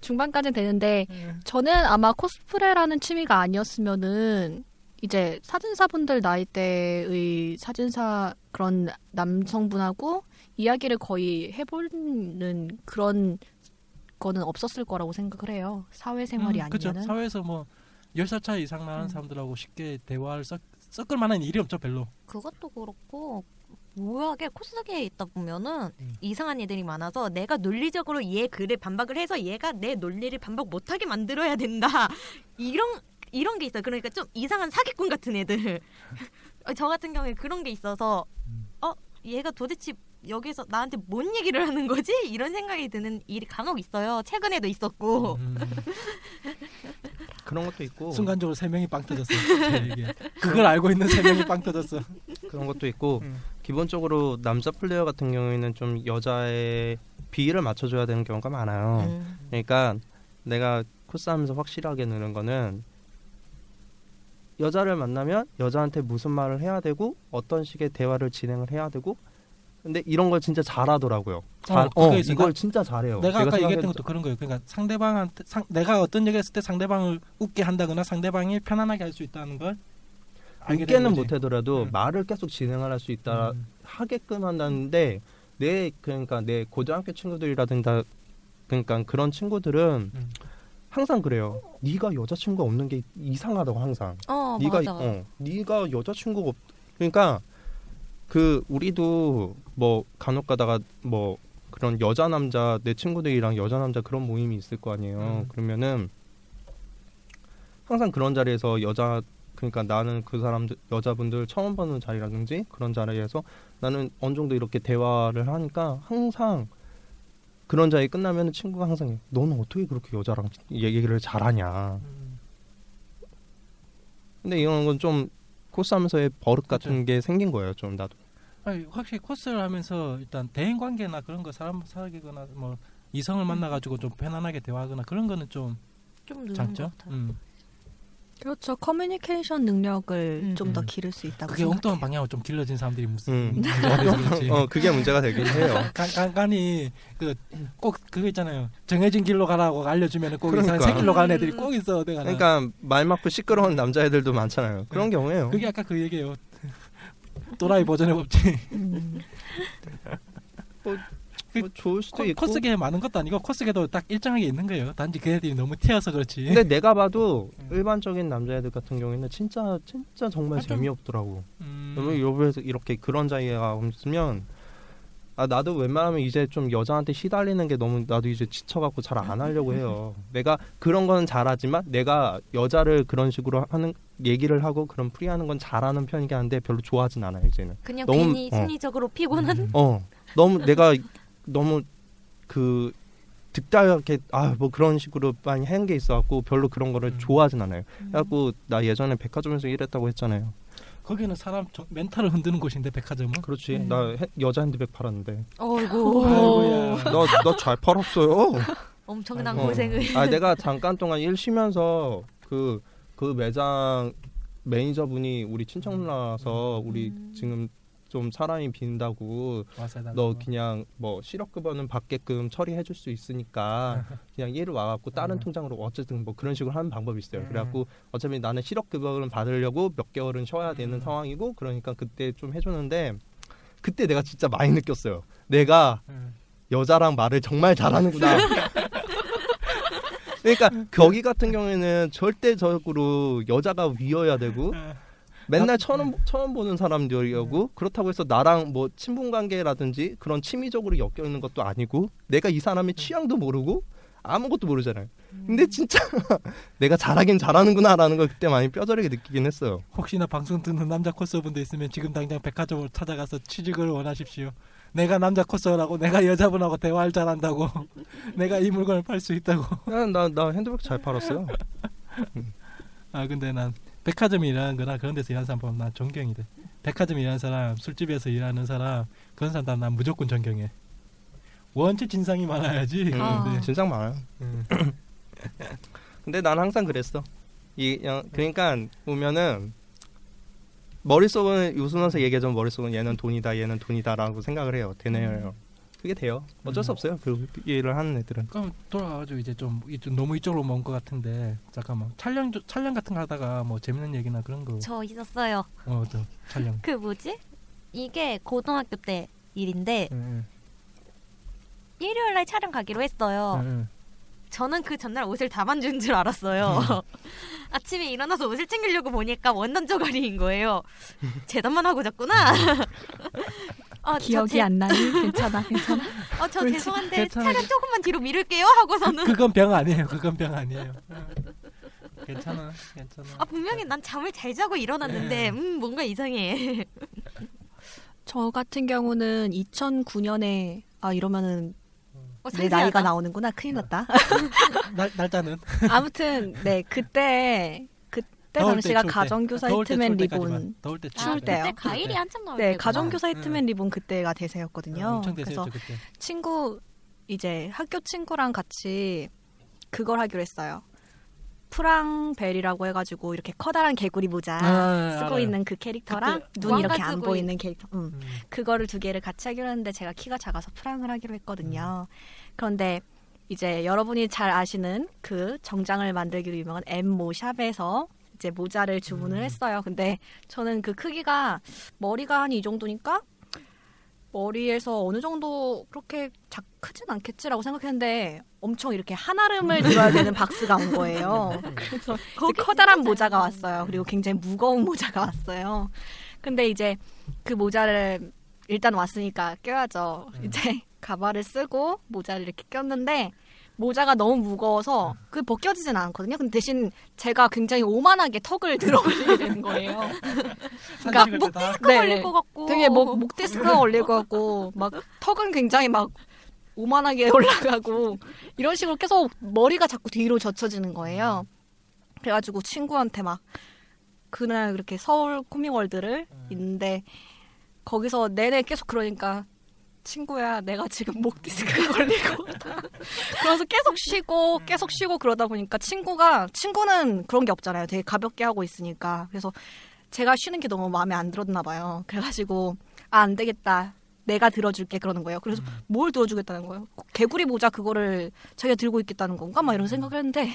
중반까지는 되는데 예. 저는 아마 코스프레라는 취미가 아니었으면은 이제 사진사분들 나이대의 사진사 그런 남성분하고 이야기를 거의 해보는 그런 거는 없었을 거라고 생각을 해요. 사회생활이 음. 아니면은. 사회에서 뭐 10살 차이 이상 나는 음. 사람들하고 쉽게 대화를 섞, 섞을 만한 일이 없죠, 별로. 그것도 그렇고 묘하게 코스계에 있다 보면은 음. 이상한 애들이 많아서 내가 논리적으로 얘 글에 반박을 해서 얘가 내 논리를 반박 못하게 만들어야 된다 이런 이런 게 있어요. 그러니까 좀 이상한 사기꾼 같은 애들. 어, 저 같은 경우에 그런 게 있어서 음. 어 얘가 도대체 여기서 나한테 뭔 얘기를 하는 거지? 이런 생각이 드는 일이 간혹 있어요. 최근에도 있었고. 음, 그런 것도 있고 순간적으로 세 명이 빵 터졌어. 그걸 알고 있는 세 명이 빵 터졌어. 그런 것도 있고 음. 기본적으로 남자 플레이어 같은 경우에는 좀 여자의 비위를 맞춰줘야 되는 경우가 많아요. 음. 그러니까 내가 코스하면서 확실하게 느는 거는 여자를 만나면 여자한테 무슨 말을 해야 되고 어떤 식의 대화를 진행을 해야 되고 근데 이런 걸 진짜 잘하더라고요. 잘, 어, 어. 이걸 나- 진짜 잘해요. 내가 제가 아까 얘기했던 것도 그런 거예요. 그러니까 상대방한테 상, 내가 어떤 얘기 했을 때 상대방을 웃게 한다거나 상대방이 편안하게 할 수 있다는 걸 웃게는. 못하더라도 음. 말을 계속 진행을 할 수 있다 음. 하게끔 한다는데 내 그러니까 내 고등학교 친구들이라든가 그러니까 그런 친구들은 음. 항상 그래요. 네가 여자친구 없는 게 이상하다고 항상. 어 네가 맞아. 어, 네가 여자친구가 없. 그러니까 그 우리도 뭐 간혹 가다가 뭐 그런 여자 남자 내 친구들이랑 여자 남자 그런 모임이 있을 거 아니에요. 음. 그러면은 항상 그런 자리에서 여자 그러니까 나는 그 사람들 여자분들 처음 보는 자리라든지 그런 자리에서 나는 어느 정도 이렇게 대화를 하니까 항상 그런 자리 끝나면 친구가 항상 해. 너는 어떻게 그렇게 여자랑 얘기를 잘하냐. 음. 근데 이런 건 좀 코스하면서의 버릇 같은 게 생긴 거예요. 좀 나도. 아니, 확실히 코스를 하면서 일단 대인 관계나 그런 거 사람 사귀거나 뭐 이성을 만나가지고 좀 편안하게 대화하거나 그런 거는 좀 좀 장점. 것 같아요. 음. 그렇죠. 커뮤니케이션 능력을 음. 좀더 음. 기를 수 있다고 그게. 엉뚱한 방향으로 좀 길러진 사람들이 무슨 음. 그렇지. 어 그게 문제가 되긴 해요. 간, 간, 간이 그꼭 그거 있잖아요. 정해진 길로 가라고 알려주면 꼭 이상한 그러니까. 새 길로 가는 애들이 꼭 있어. 내가 그러니까 말 많고 시끄러운 남자애들도 많잖아요. 그런 경우에요. 그게 아까 그 얘기예요. 또라이 버전의 법칙. 음. 뭐 좋을 수도 코, 있고. 코스계 많은 것도 아니고 코스계도 딱 일정하게 있는 거예요. 단지 걔네들이 너무 튀어서 그렇지. 근데 내가 봐도 음. 일반적인 남자애들 같은 경우에는 진짜 진짜 정말 하여튼- 재미없더라고. 음, 너무 여기서 이렇게 그런 자리가 없으면 아 나도 웬만하면 이제 좀 여자한테 시달리는 게 너무 나도 이제 지쳐갖고 잘 안 하려고 해요. 내가 그런 거는 잘하지만 내가 여자를 그런 식으로 하는 얘기를 하고 그런 프리하는 건 잘하는 편이긴 한데 별로 좋아하진 않아요 이제는. 그냥 너무- 괜히 어. 심리적으로 피곤한 음. 어 너무 내가 너무 그 득달하게 아 뭐 그런 식으로 많이 하는 게 있어갖고 별로 그런 거를 음. 좋아하진 않아요. 그래갖고 나 예전에 백화점에서 일했다고 했잖아요. 거기는 사람 저- 멘탈을 흔드는 곳인데 백화점은. 그렇지. 음. 나 헤- 여자 핸드백 팔았는데. 어이구 아이고야. 너너잘 팔았어요. 엄청난 어. 고생을 아 내가 잠깐 동안 일 쉬면서 그그 매장 매니저분이 우리 친척 누나라서 우리 음. 지금 좀 사람이 빈다고 해달라고. 너 그냥 뭐 실업급여는 받게끔 처리해 줄 수 있으니까 그냥 얘를 와갖고 다른 음. 통장으로 어쨌든 뭐 그런 식으로 하는 방법이 있어요. 음. 그래갖고 어차피 나는 실업급여를 받으려고 몇 개월은 쉬어야 되는 음. 상황이고 그러니까 그때 좀 해줬는데 그때 내가 진짜 많이 느꼈어요. 내가 여자랑 말을 정말 잘하는구나. 그러니까 거기 같은 경우에는 절대적으로 여자가 위여야 되고 맨날 처음 처음 보는 사람들이고 그렇다고 해서 나랑 뭐 친분 관계라든지 그런 친미적으로 엮여 있는 것도 아니고 내가 이 사람의 취향도 모르고 아무것도 모르잖아요. 근데 진짜 내가 잘하긴 잘하는구나라는 걸 그때 많이 뼈저리게 느끼긴 했어요. 혹시나 방송 듣는 남자 코스분도 있으면 지금 당장 백화점으로 찾아가서 취직을 원하십시오. 내가 남자 코스라고 내가 여자분하고 대화를 잘한다고 내가 이 물건을 팔 수 있다고. 나나 나 핸드백 잘 팔았어요. 아 근데 난 백화점 일하는 거나 그런 데서 일하는 사람 보면 난 존경이 돼. 백화점 일하는 사람, 술집에서 일하는 사람 그런 사람 난 무조건 존경해. 원체 진상이 많아야지. 아. 근데 진상 많아요. 음. 근데 난 항상 그랬어. 이 그냥 그러니까 보면은 머릿속은 유순원서 얘기하자면 머릿속은 얘는 돈이다, 얘는 돈이다라고 생각을 해요. 되네요. 그게 돼요. 어쩔 수 음. 없어요. 그 일을 하는 애들은. 그럼 돌아가가지고 이제 좀, 이- 좀 너무 이쪽으로 먼 것 같은데 잠깐만 촬영 조- 촬영 같은 거 하다가 뭐 재밌는 얘기나 그런 거. 저 있었어요. 어, 저 촬영. 그 뭐지? 이게 고등학교 때 일인데 응, 일요일 날 촬영 가기로 했어요. 응, 응. 저는 그 전날 옷을 다 만진 줄 알았어요. 아침에 일어나서 옷을 챙기려고 보니까 원단 조각인 거예요. 재단만 하고 잤구나. 어, 저 기억이 제- 안 나니? 괜찮아, 괜찮아. 어, 저. 죄송한데 괜찮아. 촬영 조금만 뒤로 미룰게요 하고서는 그건 병 아니에요. 그건 병 아니에요. 응. 괜찮아, 괜찮아. 아 분명히 난 잠을 잘 자고 일어났는데 음 뭔가 이상해. 저 같은 경우는 2009년에 아 이러면은 어, 내. 나이가 나오는구나. 큰일 났다. 날 날짜는 아무튼 네 그때 그때 때, 당시가 때. 가정교사 때, 히트맨. 리본 더울 때 아, 추울 추울 때요. 그때 과일이 한참 나올 네 때구나. 가정교사 응. 히트맨 리본 그때가 대세였거든요. 엄청 그래서. 친구 이제 학교 친구랑 같이 그걸 하기로 했어요. 프랑벨이라고 해가지고 이렇게 커다란 개구리 모자 아, 쓰고 알아요. 있는 그 캐릭터랑 눈 이렇게 안 보이는 캐릭터. 음. 음. 그거를 두 개를 같이 하기로 했는데 제가 키가 작아서 프랑을 하기로 했거든요. 그런데 이제 여러분이 잘 아시는 그 정장을 만들기로 유명한 엠모 샵에서 이제 모자를 주문을 음. 했어요. 근데 저는 그 크기가 머리가 한 이 정도니까 머리에서 어느 정도 그렇게 작 크진 않겠지라고 생각했는데 엄청 이렇게 한아름을 들어야 되는 박스가 온 거예요. 그래서 거기 이제 커다란 모자가 잘 왔어요. 그리고 굉장히 무거운 모자가 왔어요. 근데 이제 그 모자를 일단 왔으니까 껴야죠. 음. 이제 가발을 쓰고 모자를 이렇게 꼈는데 모자가 너무 무거워서 그 벗겨지진 않거든요. 근데 대신 제가 굉장히 오만하게 턱을 들어 올리게 되는 거예요. 그러니까 사진 찍을 때 다- 크 네. 걸릴 것 같고 되게 목, 목 디스크가 올릴 것 같고 막 턱은 굉장히 막 오만하게 올라가고 이런 식으로 계속 머리가 자꾸 뒤로 젖혀지는 거예요. 그래가지고 친구한테 막 그날 그렇게 서울 코믹월드를 있는데 거기서 내내 계속 그러니까 친구야 내가 지금 목것 같아. 그래서 계속 쉬고 계속 쉬고 그러다 보니까 친구가 친구는 그런 게 없잖아요. 되게 가볍게 하고 있으니까 그래서 제가 쉬는 게 너무 마음에 안 들었나 봐요. 그래가지고 아 안 되겠다. 내가 들어줄게 그러는 거예요. 그래서 뭘 들어주겠다는 거예요? 개구리 모자 그거를 자기가 들고 있겠다는 건가? 막 이런 생각을 했는데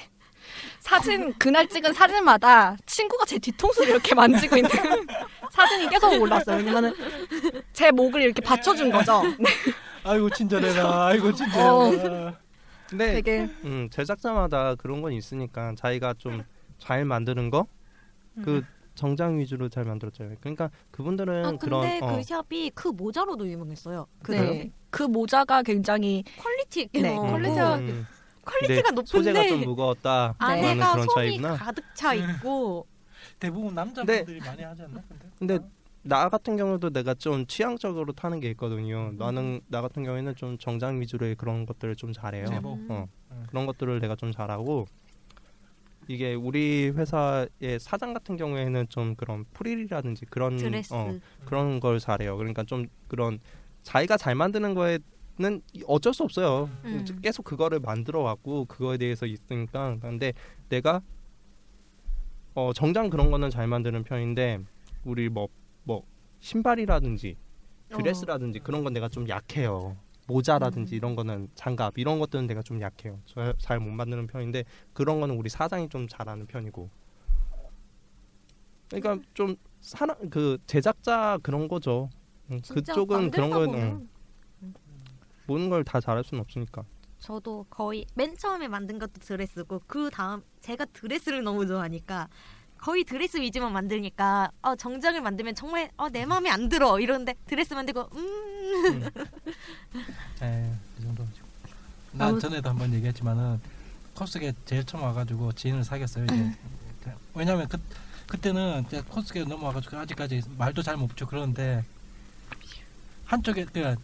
사진 그날 찍은 사진마다 친구가 제 뒤통수를 이렇게 만지고 있는 사진이 계속 올랐어요. 왜냐면은 제 목을 이렇게 받쳐준 거죠. 네, 아이고 친절해라. 아이고 어. 친절해라. 근데 되게 음, 제작자마다 그런 건 있으니까 자기가 좀 잘 만드는 거 그 정장 위주로 잘 만들었잖아요. 그러니까 그분들은 아, 근데 그런 그 어, shop이 그 모자로도 유명했어요. 그 네. 그 모자가 굉장히 quality 네. 어, 음, quality가 음, quality가 소재가 높은데 좀 무거웠다. 안에가 그런 솜이 차 있구나. 가득 차 있고 대부분 남자분들이 많이 하지 않나? 근데. 근데 나 같은 경우도 내가 좀 취향적으로 타는 게 있거든요. 나는 나 같은 경우에는 좀 정장 위주로의 그런 것들을 좀 잘해요. 제복. 어, 음. 그런 것들을 내가 좀 잘하고 이게 우리 회사의 사장 같은 경우에는 좀 그런 프릴이라든지 그런 드레스 어, 그런 걸 잘해요. 그러니까 좀 그런 자기가 잘 만드는 거에는 어쩔 수 없어요. 음. 계속 그거를 만들어 왔고 그거에 대해서 있으니까 근데 내가 어 정장 그런 거는 잘 만드는 편인데 우리 뭐뭐 신발이라든지 드레스라든지 그런 건 내가 좀 약해요. 모자라든지 이런 거는 장갑 이런 것들은 내가 좀 약해요. 잘 못 만드는 편인데 그런 거는 우리 사장이 좀 잘하는 편이고. 그러니까 좀 사람 그 제작자 그런 거죠. 음, 그쪽은 그런 거는 보면 음, 모든 걸 다 잘할 수는 없으니까. 저도 거의 맨 처음에 만든 것도 드레스고 그 다음 제가 드레스를 너무 좋아하니까 거의 드레스 위주만 만드니까 어, 정장을 만들면 정말 어, 내 마음에 안 들어 이러는데 드레스 만들고 음 예, 그 정도죠. 나 아무- 전에도 한번 얘기했지만은 코스게 제일 처음 와가지고 지인을 사귀었어요. 이제 왜냐면 그 그때는 이제 코스게 넘어와가지고 아직까지 말도 잘 못 붙여 그러는데 한쪽에 그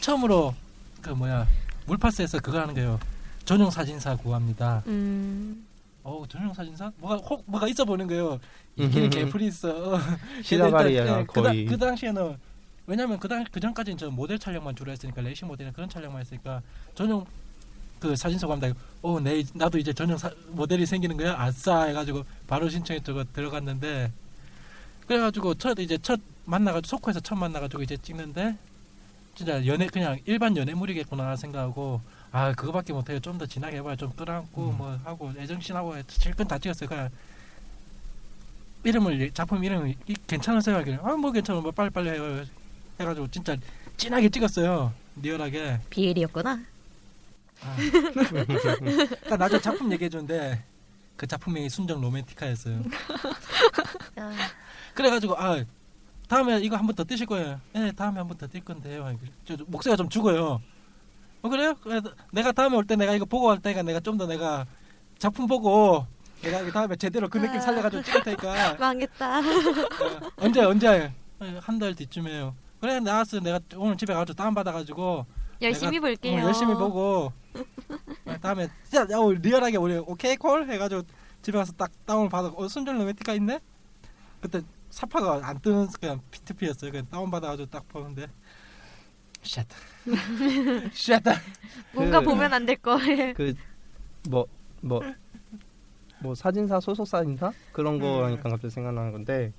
처음으로 그 뭐야 물파스에서 그거 하는 거예요. 전용 사진사 구합니다. 음. 어 전용 사진사? 뭐가 혹 뭐가 있어 보는 거예요. 이기는 개풀이 있어. 시다가리야 예, 그, 다- 거의. 그 당시에는 왜냐면 그당그 전까지는 저 모델 촬영만 주로 했으니까 레이싱 모델이나 그런 촬영만 했으니까 전용 그 사진사 구합니다. 어, 내 나도 이제 전용 사, 모델이 생기는 거야. 아싸 해가지고 바로 신청했다고 들어갔는데 그래가지고 첫 이제 첫 만나가지고 소코에서 처음 만나가지고 이제 찍는데 진짜 연애 그냥 일반 연애물이겠구나 생각하고 아 그거밖에 못해요. 좀더 진하게 해봐요. 좀 끌어안고 뭐 하고 애정신하고 실컷 다 찍었어요. 그냥 이름을 작품 이름이 이- 괜찮으세요? 하길래 아뭐 괜찮아 뭐 빨리 빨리 해요. 해가지고 진짜 진하게 찍었어요. 리얼하게. 비엘이었구나. 아. 그러니까 나중에 작품 얘기해 주는데 그 작품명이 순정 로맨티카였어요. 아, 그래가지고 아 다음에 이거 한 번 더 뜨실 거예요. 네 다음에 한 번 더 뜰 건데요. 저 목소리가 좀 죽어요. 어 그래요? 그래 내가 다음에 올 때 내가 이거 보고 할 테니까 내가 좀 더 내가 작품 보고 내가 그 다음에 제대로 그 느낌 살려가지고 찍을 테니까 망했다. 어, 언제 언제 한 달 뒤쯤에요. 그래 나왔어 내가 오늘 집에 가서 다운 받아가지고 열심히 볼게요. 어, 열심히 보고 어, 다음에 진짜 야, 우리 리얼하게 우리 오케이 콜 해가지고 집에 가서 딱 다운을 받아 어 순정 로맨티카 있네 그때 사파가 안 뜨는 그냥 P2P였어요 그냥 다운 받아가지고 딱 보는데 쉣 쉣. 뭔가 그- 보면 안 될 거. 그뭐 뭐 뭐 사진사 소속 사진사 그런 음. 거니까 갑자기 생각나는 건데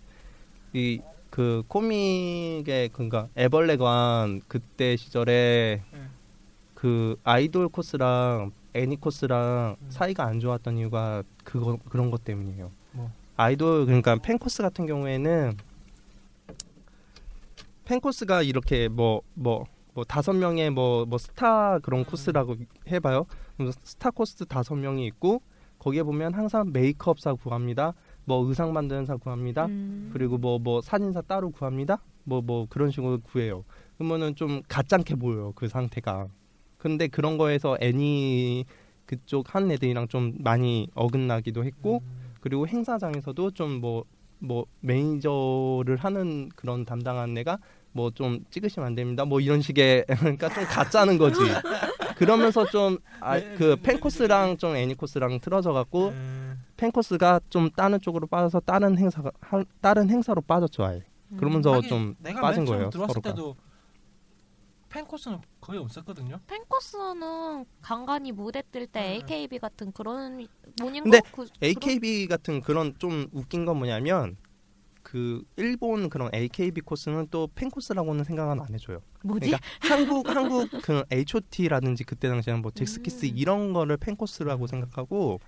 이 그 코믹의 그니까 애벌레관 그때 시절에 음. 그 아이돌 코스랑 애니 코스랑 음. 사이가 안 좋았던 이유가 그거 그런 것 때문이에요. 뭐? 아이돌 그러니까 팬 코스 같은 경우에는 팬 코스가 이렇게 뭐 뭐 뭐 다섯 명의 뭐 뭐 스타 그런 음. 코스라고 해봐요. 스타 코스 다섯 명이 있고 거기에 보면 항상 메이크업사 구합니다. 뭐 의상 만드는 사 구합니다. 음. 그리고 뭐뭐 사진사 따로 구합니다. 뭐뭐 그런 식으로 구해요. 그러면은 좀 같잖게 보여요 그 상태가. 근데 그런 거에서 애니 그쪽 한 애들이랑 좀 많이 어긋나기도 했고 그리고 행사장에서도 좀 뭐 뭐 매니저를 하는 그런 담당한 애가 뭐 좀 찍으시면 안 됩니다. 뭐 이런 식의 그러니까 좀 같잖은 거지. 그러면서 좀 그 팬코스랑 좀 애니코스랑 틀어져 갖고 음, 팬코스가 좀 다른 쪽으로 빠져서 다른 행사가 하- 다른 행사로 빠졌죠 아예. 그러면서 좀 내가 빠진 거예요 들어왔을 서로가. 때도 팬 코스는 거의 없었거든요. 팬코스는 간간히 무대 뜰때 음. AKB 같은 그런 모닝 근데 그, AKB 같은 그런 좀 웃긴 건 뭐냐면 그 일본 그런 AKB 코스는 또 팬코스라고는 생각은 안 해줘요. 뭐지? 그러니까 한국 한국 그 H.O.T.라든지 그때 당시에는 뭐 잭스키스 음. 이런 거를 팬코스라고 생각하고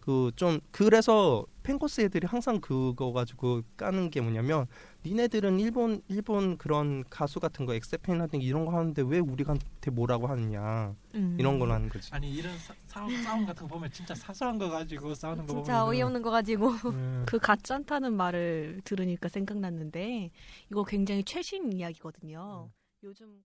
그 좀 그래서 팬코스 애들이 항상 그거 가지고 까는 게 뭐냐면 니네들은 일본 일본 그런 가수 같은 거 엑세펜이라든지 이런 거 하는데 왜 우리한테 뭐라고 하느냐 음. 이런 걸 하는 거지. 아니 이런 사, 싸움, 싸움 같은 거 보면 진짜 사소한 거 가지고 싸우는 거 진짜 보면 어이없는 거 가지고 그 가짠다는 말을 들으니까 생각났는데 이거 굉장히 최신 이야기거든요. 요즘